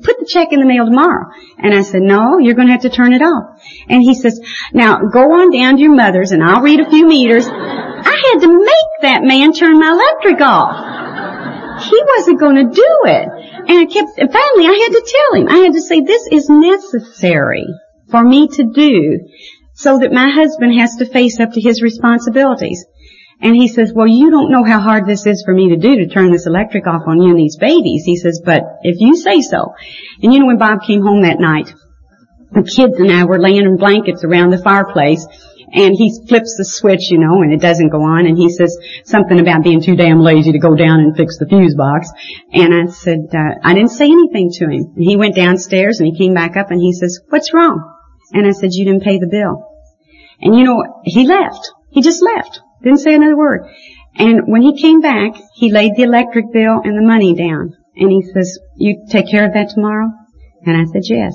put the check in the mail tomorrow. And I said, no, you're going to have to turn it off. And he says, now go on down to your mother's and I'll read a few meters. I had to make that man turn my electric off. He wasn't going to do it. And I kept, finally I had to tell him, I had to say, this is necessary for me to do so that my husband has to face up to his responsibilities. And he says, well, you don't know how hard this is for me to do to turn this electric off on you and these babies. He says, but if you say so. And you know when Bob came home that night, the kids and I were laying in blankets around the fireplace and he flips the switch, you know, and it doesn't go on and he says something about being too damn lazy to go down and fix the fuse box. And I said, uh, I didn't say anything to him. And he went downstairs and he came back up and he says, what's wrong? And I said, you didn't pay the bill. And you know, he left. He just left. Didn't say another word. And when he came back, he laid the electric bill and the money down. And he says, you take care of that tomorrow? And I said, yes.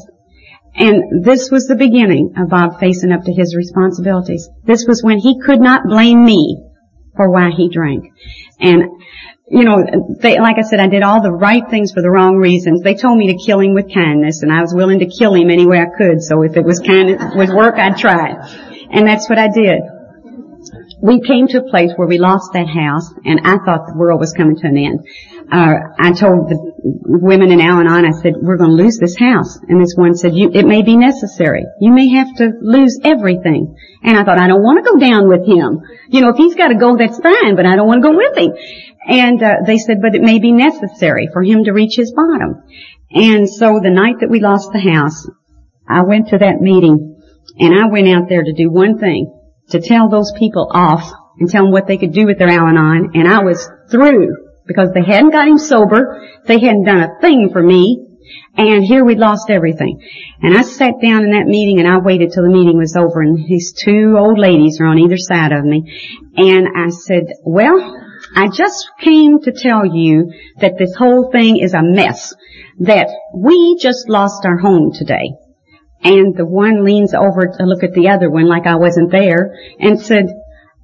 And this was the beginning of Bob facing up to his responsibilities. This was when he could not blame me for why he drank. And, you know, they, like I said, I did all the right things for the wrong reasons. They told me to kill him with kindness, and I was willing to kill him any way I could. So if it was kind of, was work, I'd try. And that's what I did we came to a place where we lost that house, and I thought the world was coming to an end. Uh, I told the women in Al-Anon, I said, we're going to lose this house. And this one said, it may be necessary. You may have to lose everything. And I thought, I don't want to go down with him. You know, if he's got to go, that's fine, but I don't want to go with him. And uh, they said, but it may be necessary for him to reach his bottom. And so the night that we lost the house, I went to that meeting, and I went out there to do one thing to tell those people off and tell them what they could do with their Al-Anon, and I was through because they hadn't got him sober, they hadn't done a thing for me, and here we'd lost everything. And I sat down in that meeting and I waited till the meeting was over and these two old ladies are on either side of me. And I said, well, I just came to tell you that this whole thing is a mess. That we just lost our home today. And the one leans over to look at the other one like I wasn't there and said,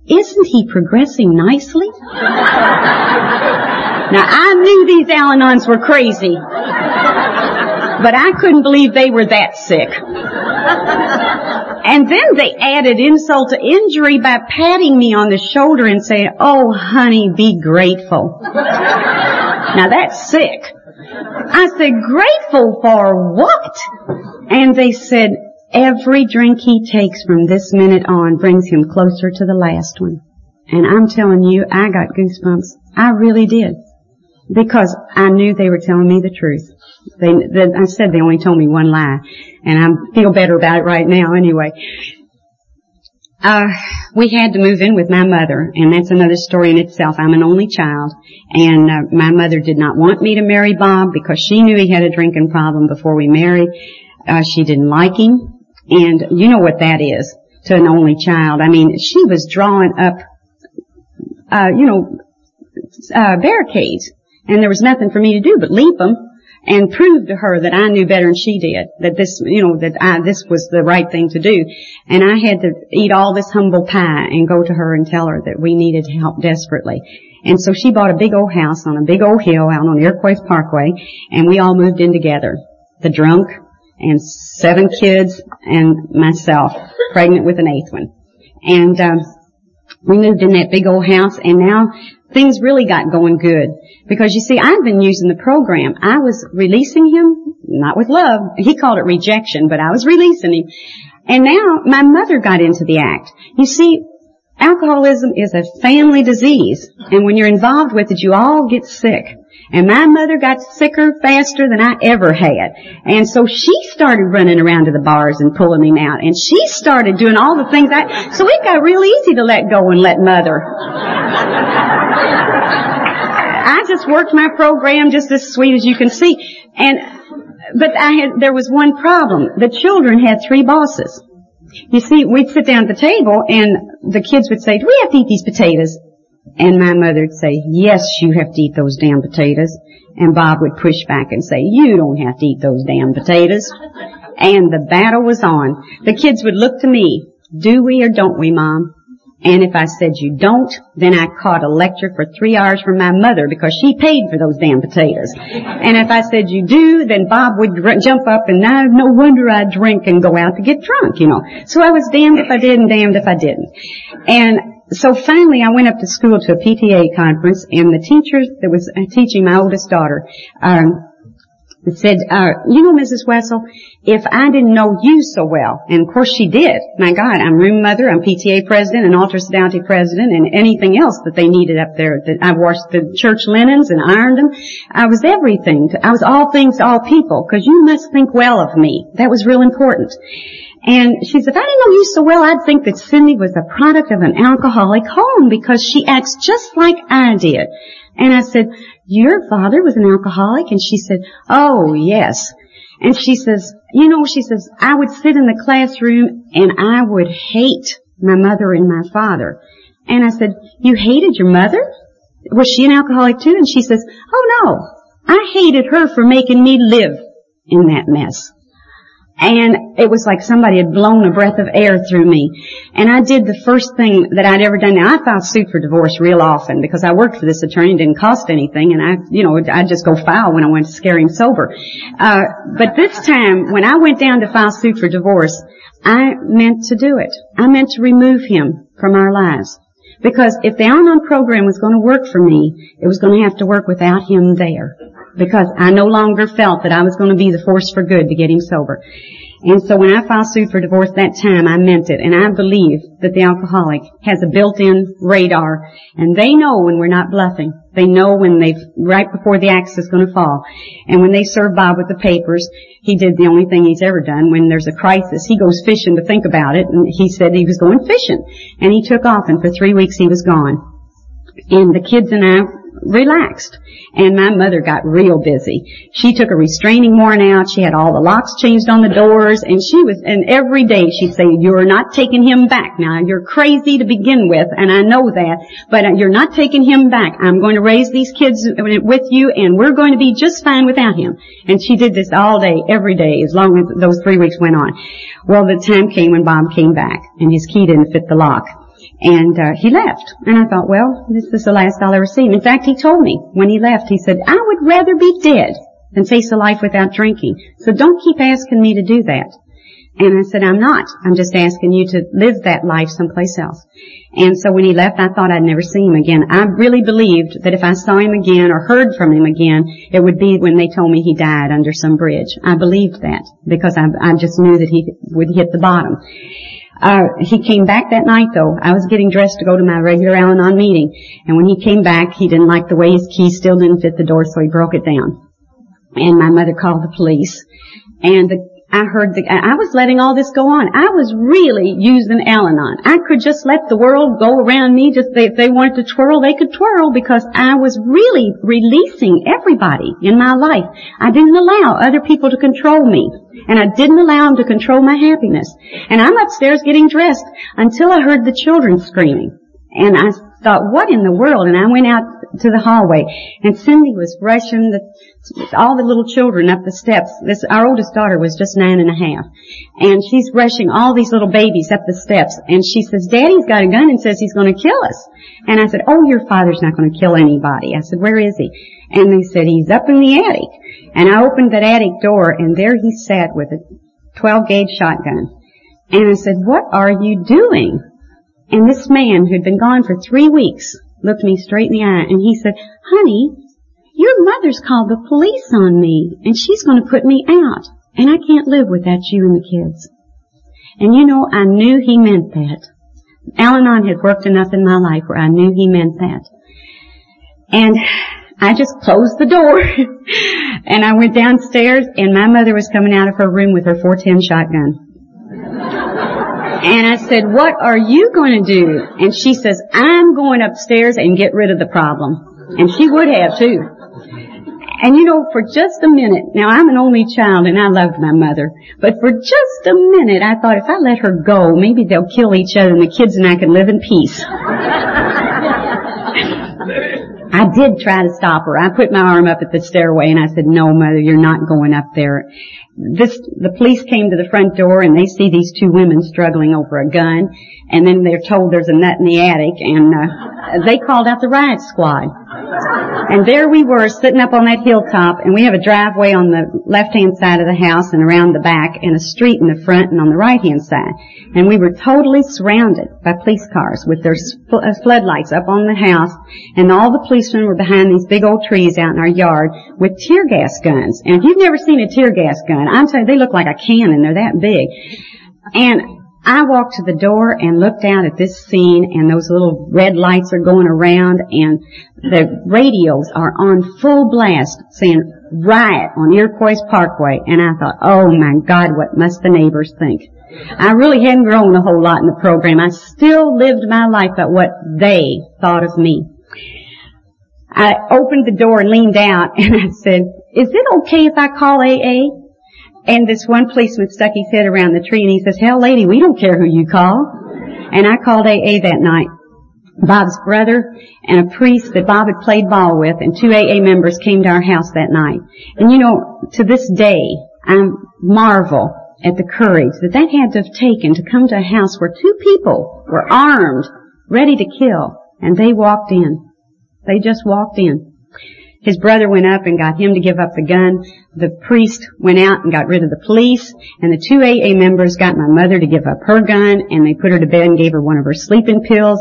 isn't he progressing nicely? [LAUGHS] now I knew these Al-Anons were crazy, but I couldn't believe they were that sick. And then they added insult to injury by patting me on the shoulder and saying, oh honey, be grateful. now that's sick. I said, grateful for what? And they said, every drink he takes from this minute on brings him closer to the last one. And I'm telling you, I got goosebumps. I really did. Because I knew they were telling me the truth. They, they, I said they only told me one lie, and I feel better about it right now anyway. Uh, we had to move in with my mother, and that's another story in itself. I'm an only child, and uh, my mother did not want me to marry Bob because she knew he had a drinking problem before we married. Uh, she didn't like him, and you know what that is to an only child. I mean, she was drawing up, uh, you know, uh, barricades, and there was nothing for me to do but leap them and prove to her that I knew better than she did, that this, you know, that I, this was the right thing to do. And I had to eat all this humble pie and go to her and tell her that we needed help desperately. And so she bought a big old house on a big old hill out on Iroquois Parkway, and we all moved in together. The drunk, and seven kids, and myself, pregnant with an eighth one. And, um, we moved in that big old house, and now things really got going good. Because you see, I've been using the program. I was releasing him, not with love. He called it rejection, but I was releasing him. And now my mother got into the act. You see, alcoholism is a family disease. And when you're involved with it, you all get sick. And my mother got sicker faster than I ever had. And so she started running around to the bars and pulling him out. And she started doing all the things I, so it got real easy to let go and let mother. [LAUGHS] I just worked my program just as sweet as you can see. And, but I had, there was one problem. The children had three bosses. You see, we'd sit down at the table and the kids would say, do we have to eat these potatoes? And my mother would say, yes, you have to eat those damn potatoes. And Bob would push back and say, you don't have to eat those damn potatoes. And the battle was on. The kids would look to me, do we or don't we, Mom? And if I said you don't, then I caught a lecture for three hours from my mother because she paid for those damn potatoes. And if I said you do, then Bob would jump up and now no wonder I drink and go out to get drunk, you know. So I was damned if I did and damned if I didn't. And so finally I went up to school to a PTA conference and the teacher that was teaching my oldest daughter, um, said, uh, you know, Mrs. Wessel, if I didn't know you so well, and of course she did, my God, I'm room mother, I'm PTA president, and altar Sedante president, and anything else that they needed up there. That I washed the church linens and ironed them. I was everything. I was all things to all people, because you must think well of me. That was real important. And she said, if I didn't know you so well, I'd think that Cindy was a product of an alcoholic home because she acts just like I did. And I said, your father was an alcoholic? And she said, oh yes. And she says, you know, she says, I would sit in the classroom and I would hate my mother and my father. And I said, you hated your mother? Was she an alcoholic too? And she says, oh no, I hated her for making me live in that mess. And it was like somebody had blown a breath of air through me. And I did the first thing that I'd ever done. Now I filed suit for divorce real often because I worked for this attorney. It didn't cost anything. And I, you know, I'd just go file when I went to scare him sober. Uh, but this time when I went down to file suit for divorce, I meant to do it. I meant to remove him from our lives. Because if the Al-Anon program was going to work for me, it was going to have to work without him there because I no longer felt that I was going to be the force for good to get him sober. And so when I filed suit for divorce that time, I meant it. And I believe that the alcoholic has a built-in radar. And they know when we're not bluffing. They know when they've, right before the axe is going to fall. And when they serve Bob with the papers, he did the only thing he's ever done. When there's a crisis, he goes fishing to think about it. And he said he was going fishing. And he took off and for three weeks he was gone. And the kids and I relaxed. And my mother got real busy. She took a restraining warrant out. She had all the locks changed on the doors. And she was, and every day she'd say, you're not taking him back. Now you're crazy to begin with, and I know that, but you're not taking him back. I'm going to raise these kids with you, and we're going to be just fine without him. And she did this all day, every day, as long as those three weeks went on. Well, the time came when Bob came back, and his key didn't fit the lock. And uh, he left. And I thought, well, this is the last I'll ever see him. In fact, he told me when he left, he said, I would rather be dead than face a life without drinking. So don't keep asking me to do that. And I said, I'm not. I'm just asking you to live that life someplace else. And so when he left, I thought I'd never see him again. I really believed that if I saw him again or heard from him again, it would be when they told me he died under some bridge. I believed that because I, I just knew that he would hit the bottom. Uh, he came back that night though. I was getting dressed to go to my regular Al-Anon meeting. And when he came back, he didn't like the way his key still didn't fit the door, so he broke it down. And my mother called the police. And the I heard the, I was letting all this go on. I was really using Al-Anon. I could just let the world go around me. Just they, if they wanted to twirl, they could twirl because I was really releasing everybody in my life. I didn't allow other people to control me. And I didn't allow them to control my happiness. And I'm upstairs getting dressed until I heard the children screaming. And I thought, what in the world? And I went out to the hallway and Cindy was rushing the all the little children up the steps. This, our oldest daughter was just nine and a half. And she's rushing all these little babies up the steps. And she says, Daddy's got a gun and says he's going to kill us. And I said, oh, your father's not going to kill anybody. I said, where is he? And they said, he's up in the attic. And I opened that attic door and there he sat with a 12 gauge shotgun. And I said, what are you doing? And this man who'd been gone for three weeks looked me straight in the eye and he said, honey, your mother's called the police on me, and she's going to put me out, and I can't live without you and the kids. And you know, I knew he meant that. Al-Anon had worked enough in my life where I knew he meant that. And I just closed the door [LAUGHS] and I went downstairs and my mother was coming out of her room with her 410 shotgun. And I said, what are you going to do? And she says, I'm going upstairs and get rid of the problem. And she would have too. And you know, for just a minute, now I'm an only child and I loved my mother, but for just a minute I thought if I let her go, maybe they'll kill each other and the kids and I can live in peace. [LAUGHS] I did try to stop her. I put my arm up at the stairway and I said, no mother, you're not going up there. This, the police came to the front door and they see these two women struggling over a gun and then they're told there's a nut in the attic and, uh, they called out the riot squad. And there we were sitting up on that hilltop and we have a driveway on the left hand side of the house and around the back and a street in the front and on the right hand side. And we were totally surrounded by police cars with their uh, floodlights up on the house and all the policemen were behind these big old trees out in our yard with tear gas guns. And if you've never seen a tear gas gun, I'm telling you, they look like a cannon. They're that big. And I walked to the door and looked out at this scene and those little red lights are going around and the radios are on full blast saying riot on Iroquois Parkway and I thought, oh my God, what must the neighbors think? I really hadn't grown a whole lot in the program. I still lived my life at what they thought of me. I opened the door and leaned out [LAUGHS] and I said, is it okay if I call AA? And this one policeman stuck his head around the tree and he says, hell lady, we don't care who you call. And I called AA that night. Bob's brother and a priest that Bob had played ball with and two AA members came to our house that night. And you know, to this day, I marvel at the courage that that had to have taken to come to a house where two people were armed, ready to kill, and they walked in. They just walked in. His brother went up and got him to give up the gun. The priest went out and got rid of the police. And the two AA members got my mother to give up her gun and they put her to bed and gave her one of her sleeping pills.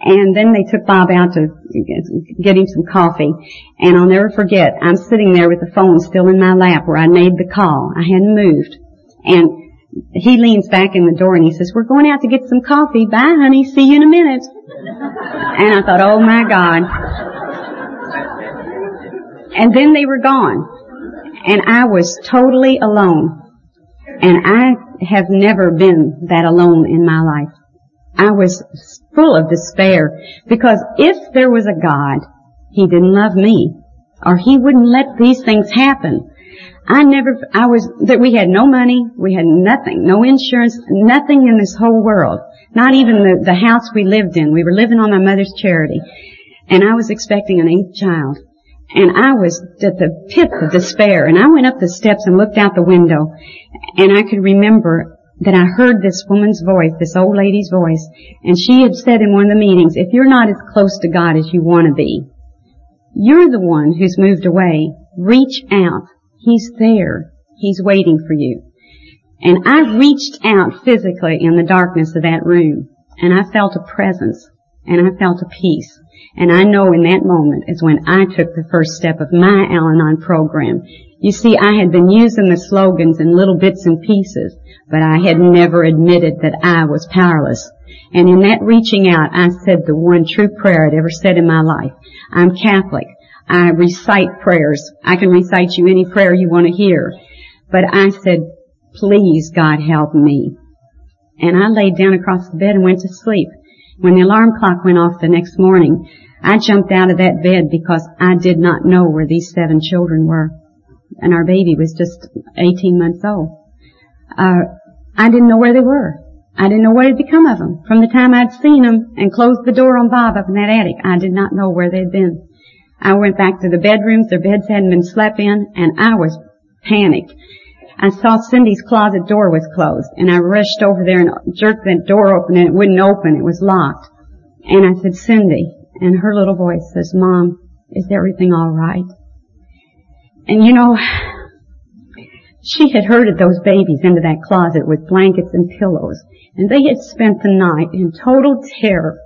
And then they took Bob out to get him some coffee. And I'll never forget, I'm sitting there with the phone still in my lap where I made the call. I hadn't moved. And he leans back in the door and he says, we're going out to get some coffee. Bye honey, see you in a minute. And I thought, oh my God. And then they were gone. And I was totally alone. And I have never been that alone in my life. I was full of despair because if there was a God, He didn't love me or He wouldn't let these things happen. I never, I was, that we had no money, we had nothing, no insurance, nothing in this whole world. Not even the, the house we lived in. We were living on my mother's charity. And I was expecting an eighth child. And I was at the pit of despair. And I went up the steps and looked out the window. And I could remember that I heard this woman's voice, this old lady's voice, and she had said in one of the meetings, if you're not as close to God as you want to be, you're the one who's moved away. Reach out. He's there. He's waiting for you. And I reached out physically in the darkness of that room, and I felt a presence, and I felt a peace. And I know in that moment is when I took the first step of my Al-Anon program. You see, I had been using the slogans in little bits and pieces, but I had never admitted that I was powerless. And in that reaching out, I said the one true prayer I'd ever said in my life. I'm Catholic. I recite prayers. I can recite you any prayer you want to hear. But I said, please God help me. And I laid down across the bed and went to sleep. When the alarm clock went off the next morning, I jumped out of that bed because I did not know where these seven children were. And our baby was just 18 months old. Uh, I didn't know where they were. I didn't know what had become of them. From the time I'd seen them and closed the door on Bob up in that attic, I did not know where they'd been. I went back to the bedrooms. Their beds hadn't been slept in, and I was panicked. I saw Cindy's closet door was closed, and I rushed over there and jerked that door open, and it wouldn't open. It was locked. And I said, Cindy, and her little voice says, Mom, is everything all right? And you know, she had herded those babies into that closet with blankets and pillows, and they had spent the night in total terror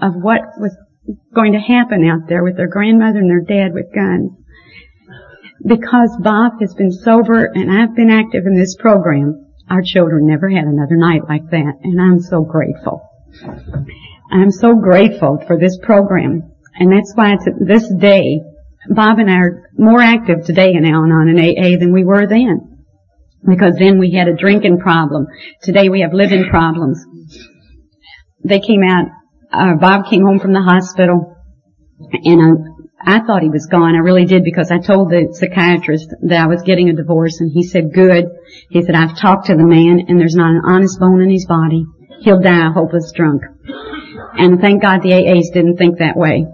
of what was going to happen out there with their grandmother and their dad with guns. Because Bob has been sober and I've been active in this program, our children never had another night like that, and I'm so grateful. I'm so grateful for this program. And that's why it's this day, Bob and I are more active today in Al-Anon and AA than we were then. Because then we had a drinking problem. Today we have living problems. They came out, uh, Bob came home from the hospital and I, thought he was gone. I really did because I told the psychiatrist that I was getting a divorce and he said, good. He said, I've talked to the man and there's not an honest bone in his body. He'll die hopeless drunk. And thank God the AAs didn't think that way.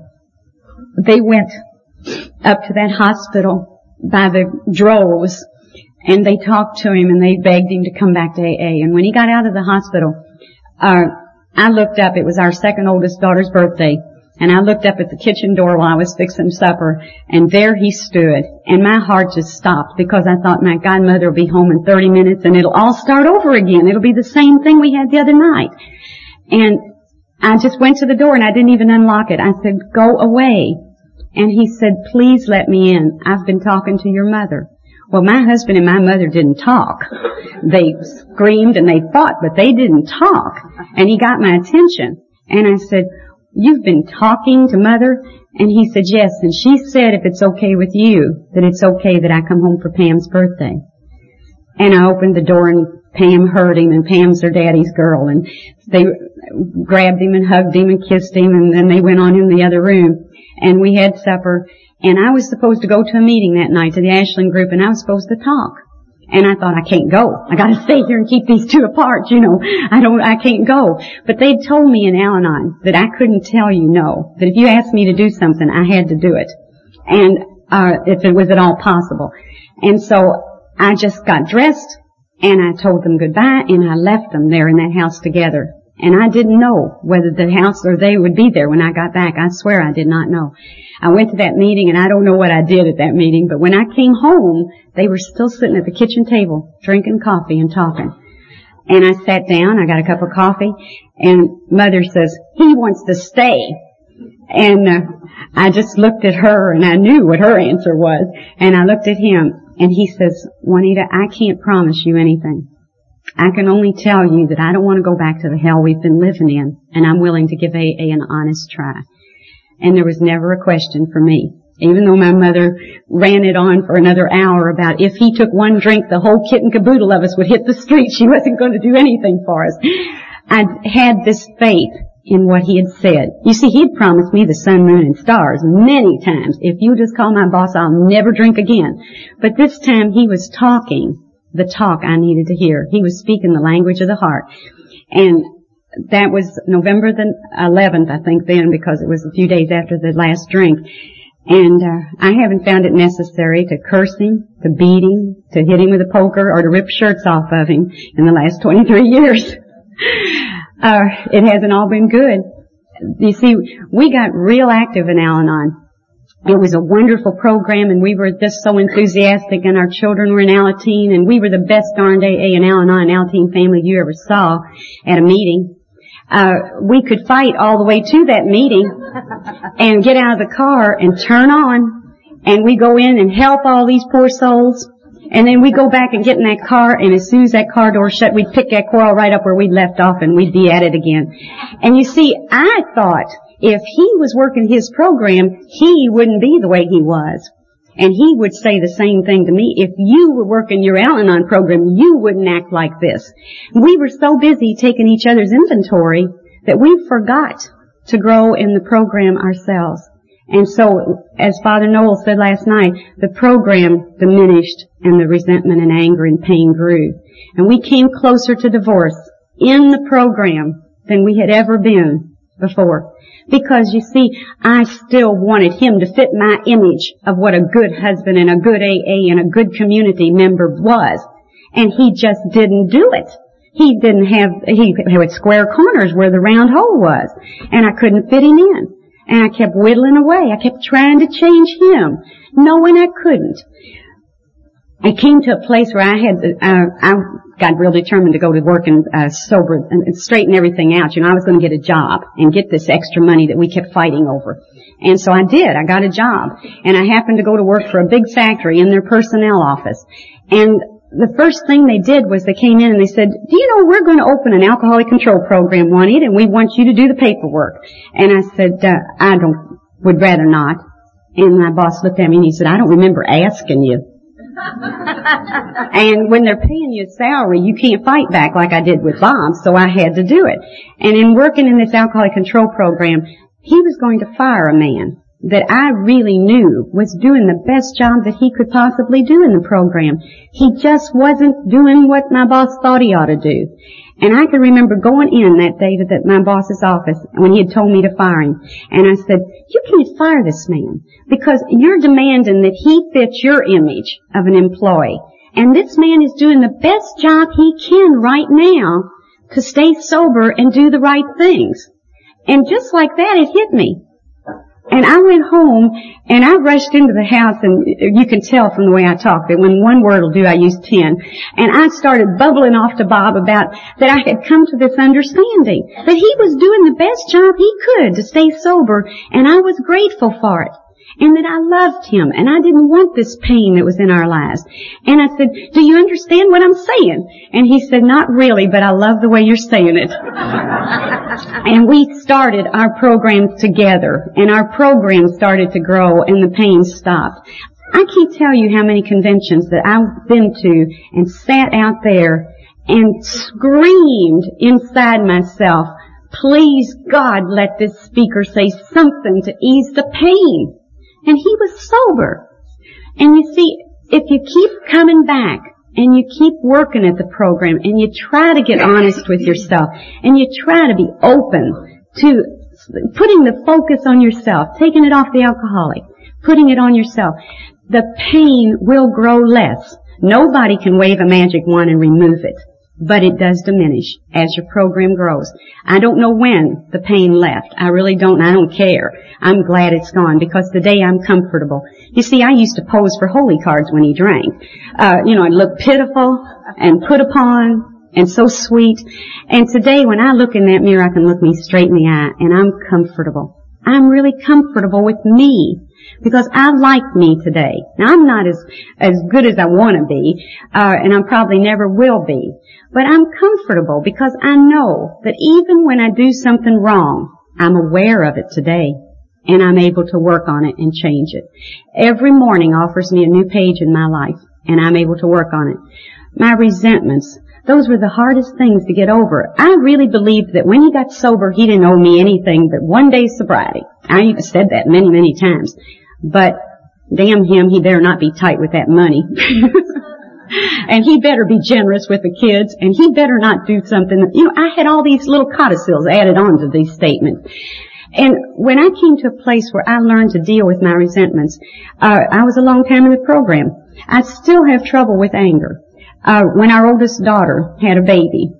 They went up to that hospital by the droves and they talked to him and they begged him to come back to AA. And when he got out of the hospital, uh, I looked up, it was our second oldest daughter's birthday, and I looked up at the kitchen door while I was fixing supper, and there he stood, and my heart just stopped because I thought my godmother will be home in 30 minutes and it'll all start over again. It'll be the same thing we had the other night. And I just went to the door and I didn't even unlock it. I said, go away. And he said, please let me in. I've been talking to your mother. Well, my husband and my mother didn't talk. They screamed and they fought, but they didn't talk. And he got my attention. And I said, you've been talking to mother? And he said, yes. And she said, if it's okay with you, that it's okay that I come home for Pam's birthday. And I opened the door and Pam heard him and Pam's their daddy's girl and they grabbed him and hugged him and kissed him and then they went on in the other room and we had supper and I was supposed to go to a meeting that night to the Ashland group and I was supposed to talk. And I thought, I can't go. I gotta [LAUGHS] stay here and keep these two apart, you know. I don't, I can't go. But they told me in Al-Anon that I couldn't tell you no. That if you asked me to do something, I had to do it. And, uh, if it was at all possible. And so I just got dressed and I told them goodbye and I left them there in that house together. And I didn't know whether the house or they would be there when I got back. I swear I did not know. I went to that meeting and I don't know what I did at that meeting, but when I came home, they were still sitting at the kitchen table drinking coffee and talking. And I sat down, I got a cup of coffee, and mother says, he wants to stay. And uh, I just looked at her and I knew what her answer was. And I looked at him and he says, Juanita, I can't promise you anything. I can only tell you that I don't want to go back to the hell we've been living in, and I'm willing to give AA an honest try. And there was never a question for me. Even though my mother ran it on for another hour about if he took one drink, the whole kit and caboodle of us would hit the street. [LAUGHS] She wasn't going to do anything for us. I had this faith in what he had said. You see, he'd promised me the sun, moon, and stars many times. If you just call my boss, I'll never drink again. But this time he was talking the talk I needed to hear. He was speaking the language of the heart. And that was November the 11th, I think then, because it was a few days after the last drink. And uh, I haven't found it necessary to curse him, to beat him, to hit him with a poker, or to rip shirts off of him in the last 23 [LAUGHS] years. uh, it hasn't all been good. You see, we got real active in Al-Anon. It was a wonderful program and we were just so enthusiastic and our children were in Alateen and we were the best darned AA and Al-Anon Alateen family you ever saw at a meeting. Uh, we could fight all the way to that meeting and get out of the car and turn on and we go in and help all these poor souls and then we go back and get in that car, and as soon as that car door shut, we'd pick that quarrel right up where we'd left off, and we'd be at it again. And you see, I thought if he was working his program, he wouldn't be the way he was. And he would say the same thing to me. If you were working your Al-Anon program, you wouldn't act like this. We were so busy taking each other's inventory that we forgot to grow in the program ourselves. And so, as Father Noel said last night, the program diminished and the resentment and anger and pain grew. And we came closer to divorce in the program than we had ever been before. Because you see, I still wanted him to fit my image of what a good husband and a good AA and a good community member was. And he just didn't do it. He didn't have, he had square corners where the round hole was. And I couldn't fit him in. And I kept whittling away. I kept trying to change him, knowing I couldn't. I came to a place where I had, uh, I got real determined to go to work and uh, sober and straighten everything out. You know, I was going to get a job and get this extra money that we kept fighting over. And so I did. I got a job, and I happened to go to work for a big factory in their personnel office. And the first thing they did was they came in and they said, do you know we're going to open an alcoholic control program, Juanita, and we want you to do the paperwork. And I said, uh, I don't, would rather not. And my boss looked at me and he said, I don't remember asking you. [LAUGHS] and when they're paying you a salary, you can't fight back like I did with Bob, so I had to do it. And in working in this alcoholic control program, he was going to fire a man that I really knew was doing the best job that he could possibly do in the program. He just wasn't doing what my boss thought he ought to do. And I can remember going in that day to the, my boss's office when he had told me to fire him. And I said, you can't fire this man because you're demanding that he fits your image of an employee. And this man is doing the best job he can right now to stay sober and do the right things. And just like that, it hit me. And I went home and I rushed into the house and you can tell from the way I talk that when one word will do, I use ten. And I started bubbling off to Bob about that I had come to this understanding that he was doing the best job he could to stay sober and I was grateful for it and that I loved him and I didn't want this pain that was in our lives. And I said, do you understand what I'm saying? And he said, not really, but I love the way you're saying it. [LAUGHS] and we started our program together and our program started to grow and the pain stopped. I can't tell you how many conventions that I've been to and sat out there and screamed inside myself, please God let this speaker say something to ease the pain. And he was sober. And you see, if you keep coming back and you keep working at the program and you try to get honest with yourself and you try to be open to putting the focus on yourself, taking it off the alcoholic, putting it on yourself, the pain will grow less. Nobody can wave a magic wand and remove it but it does diminish as your program grows. I don't know when the pain left. I really don't. I don't care. I'm glad it's gone because today I'm comfortable. You see, I used to pose for holy cards when he drank. Uh, you know, I'd look pitiful and put upon and so sweet. And today when I look in that mirror, I can look me straight in the eye and I'm comfortable. I'm really comfortable with me because I like me today. Now I'm not as as good as I want to be, uh, and I probably never will be. But I'm comfortable because I know that even when I do something wrong, I'm aware of it today, and I'm able to work on it and change it. Every morning offers me a new page in my life, and I'm able to work on it. My resentments, those were the hardest things to get over. I really believed that when he got sober, he didn't owe me anything but one day's sobriety. I said that many, many times. But damn him, he better not be tight with that money. [LAUGHS] and he better be generous with the kids, and he better not do something. you know, I had all these little codicils added on to these statements. And when I came to a place where I learned to deal with my resentments, uh, I was a long time in the program. I still have trouble with anger. Uh, when our oldest daughter had a baby,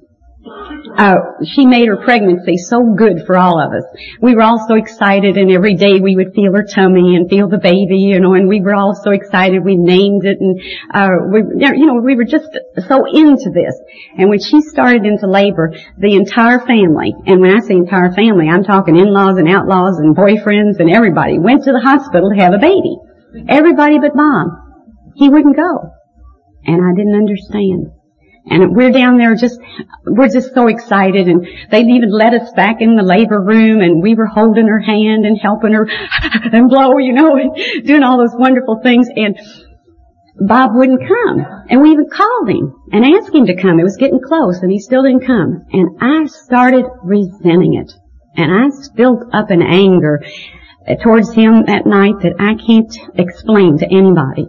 uh, she made her pregnancy so good for all of us. We were all so excited and every day we would feel her tummy and feel the baby, you know, and we were all so excited. We named it and, uh, we, you know, we were just so into this. And when she started into labor, the entire family, and when I say entire family, I'm talking in-laws and outlaws and boyfriends and everybody, went to the hospital to have a baby. Everybody but mom. He wouldn't go. And I didn't understand. And we're down there just, we're just so excited and they even let us back in the labor room and we were holding her hand and helping her [LAUGHS] and blow, you know, and doing all those wonderful things and Bob wouldn't come. And we even called him and asked him to come. It was getting close and he still didn't come. And I started resenting it. And I built up an anger towards him that night that I can't explain to anybody.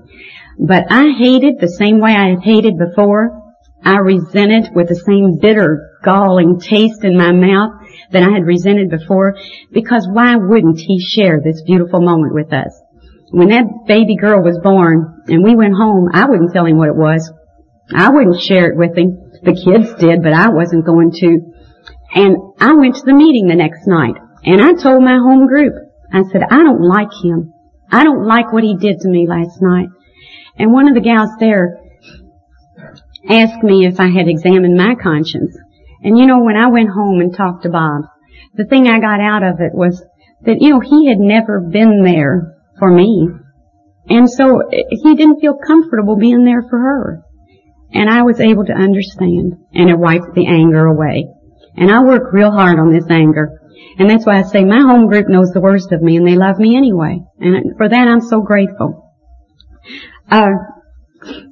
But I hated the same way I had hated before I resented with the same bitter, galling taste in my mouth that I had resented before because why wouldn't he share this beautiful moment with us? When that baby girl was born and we went home, I wouldn't tell him what it was. I wouldn't share it with him. The kids did, but I wasn't going to. And I went to the meeting the next night and I told my home group, I said, I don't like him. I don't like what he did to me last night. And one of the gals there asked me if I had examined my conscience. And you know, when I went home and talked to Bob, the thing I got out of it was that, you know, he had never been there for me. And so he didn't feel comfortable being there for her. And I was able to understand and it wiped the anger away. And I work real hard on this anger. And that's why I say my home group knows the worst of me and they love me anyway. And for that I'm so grateful. Uh,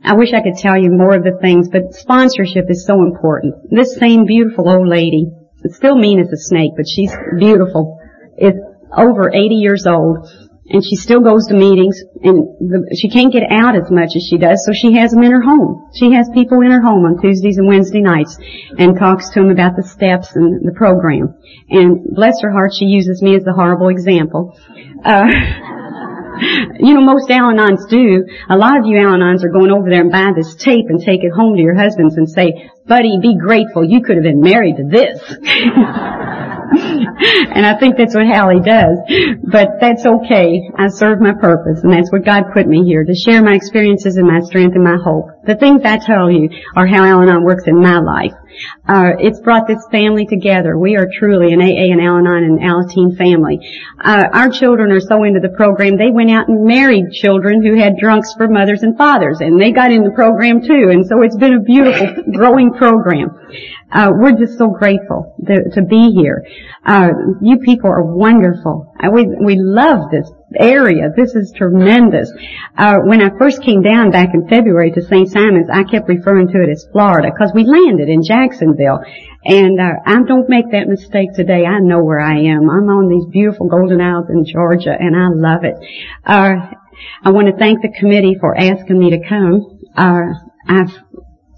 I wish I could tell you more of the things, but sponsorship is so important. This same beautiful old lady, still mean as a snake, but she's beautiful, is over 80 years old, and she still goes to meetings, and the, she can't get out as much as she does, so she has them in her home. She has people in her home on Tuesdays and Wednesday nights, and talks to them about the steps and the program. And bless her heart, she uses me as the horrible example. Uh, [LAUGHS] [LAUGHS] you know, most Al-Anons do. A lot of you Al-Anons are going over there and buy this tape and take it home to your husbands and say, buddy, be grateful. You could have been married to this. [LAUGHS] and I think that's what Hallie does. But that's okay. I serve my purpose and that's what God put me here, to share my experiences and my strength and my hope. The things I tell you are how Al-Anon works in my life. Uh, it's brought this family together. We are truly an AA and Al-Anon and Alateen family. Uh, our children are so into the program, they went out and married children who had drunks for mothers and fathers, and they got in the program too, and so it's been a beautiful, [LAUGHS] growing program. Uh, we're just so grateful to, to be here. Uh, you people are wonderful. Uh, we we love this area. This is tremendous. Uh, when I first came down back in February to St. Simons, I kept referring to it as Florida because we landed in Jacksonville. And uh, I don't make that mistake today. I know where I am. I'm on these beautiful Golden Isles in Georgia, and I love it. Uh, I want to thank the committee for asking me to come. Uh, I've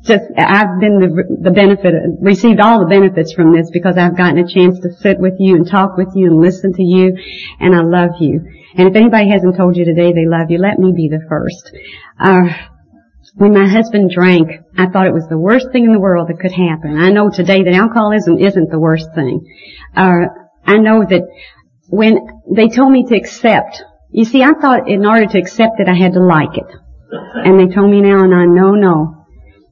just I've been the, benefit received all the benefits from this because I've gotten a chance to sit with you and talk with you and listen to you, and I love you. And if anybody hasn't told you today they love you, let me be the first. Uh, when my husband drank, I thought it was the worst thing in the world that could happen. I know today that alcoholism isn't the worst thing. Uh, I know that when they told me to accept, you see, I thought in order to accept it, I had to like it. And they told me now, and I know, no,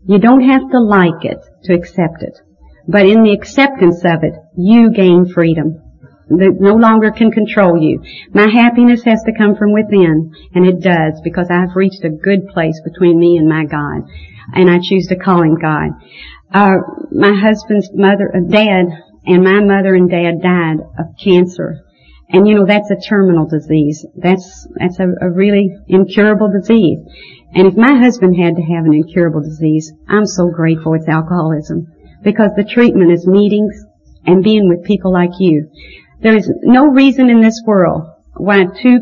you don't have to like it to accept it. But in the acceptance of it, you gain freedom. That no longer can control you. My happiness has to come from within, and it does because I've reached a good place between me and my God, and I choose to call him God. Uh, my husband's mother, uh, dad, and my mother and dad died of cancer, and you know that's a terminal disease. That's that's a, a really incurable disease. And if my husband had to have an incurable disease, I'm so grateful it's alcoholism. Because the treatment is meetings and being with people like you. There is no reason in this world why two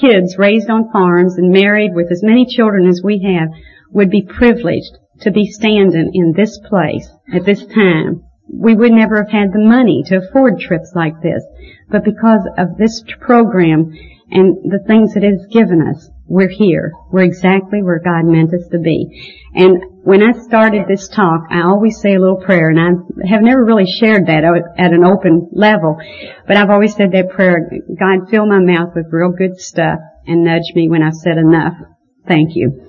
kids raised on farms and married with as many children as we have would be privileged to be standing in this place at this time we would never have had the money to afford trips like this. But because of this program and the things it has given us, we're here. We're exactly where God meant us to be. And when I started this talk, I always say a little prayer, and I have never really shared that at an open level, but I've always said that prayer, God fill my mouth with real good stuff and nudge me when I've said enough. Thank you.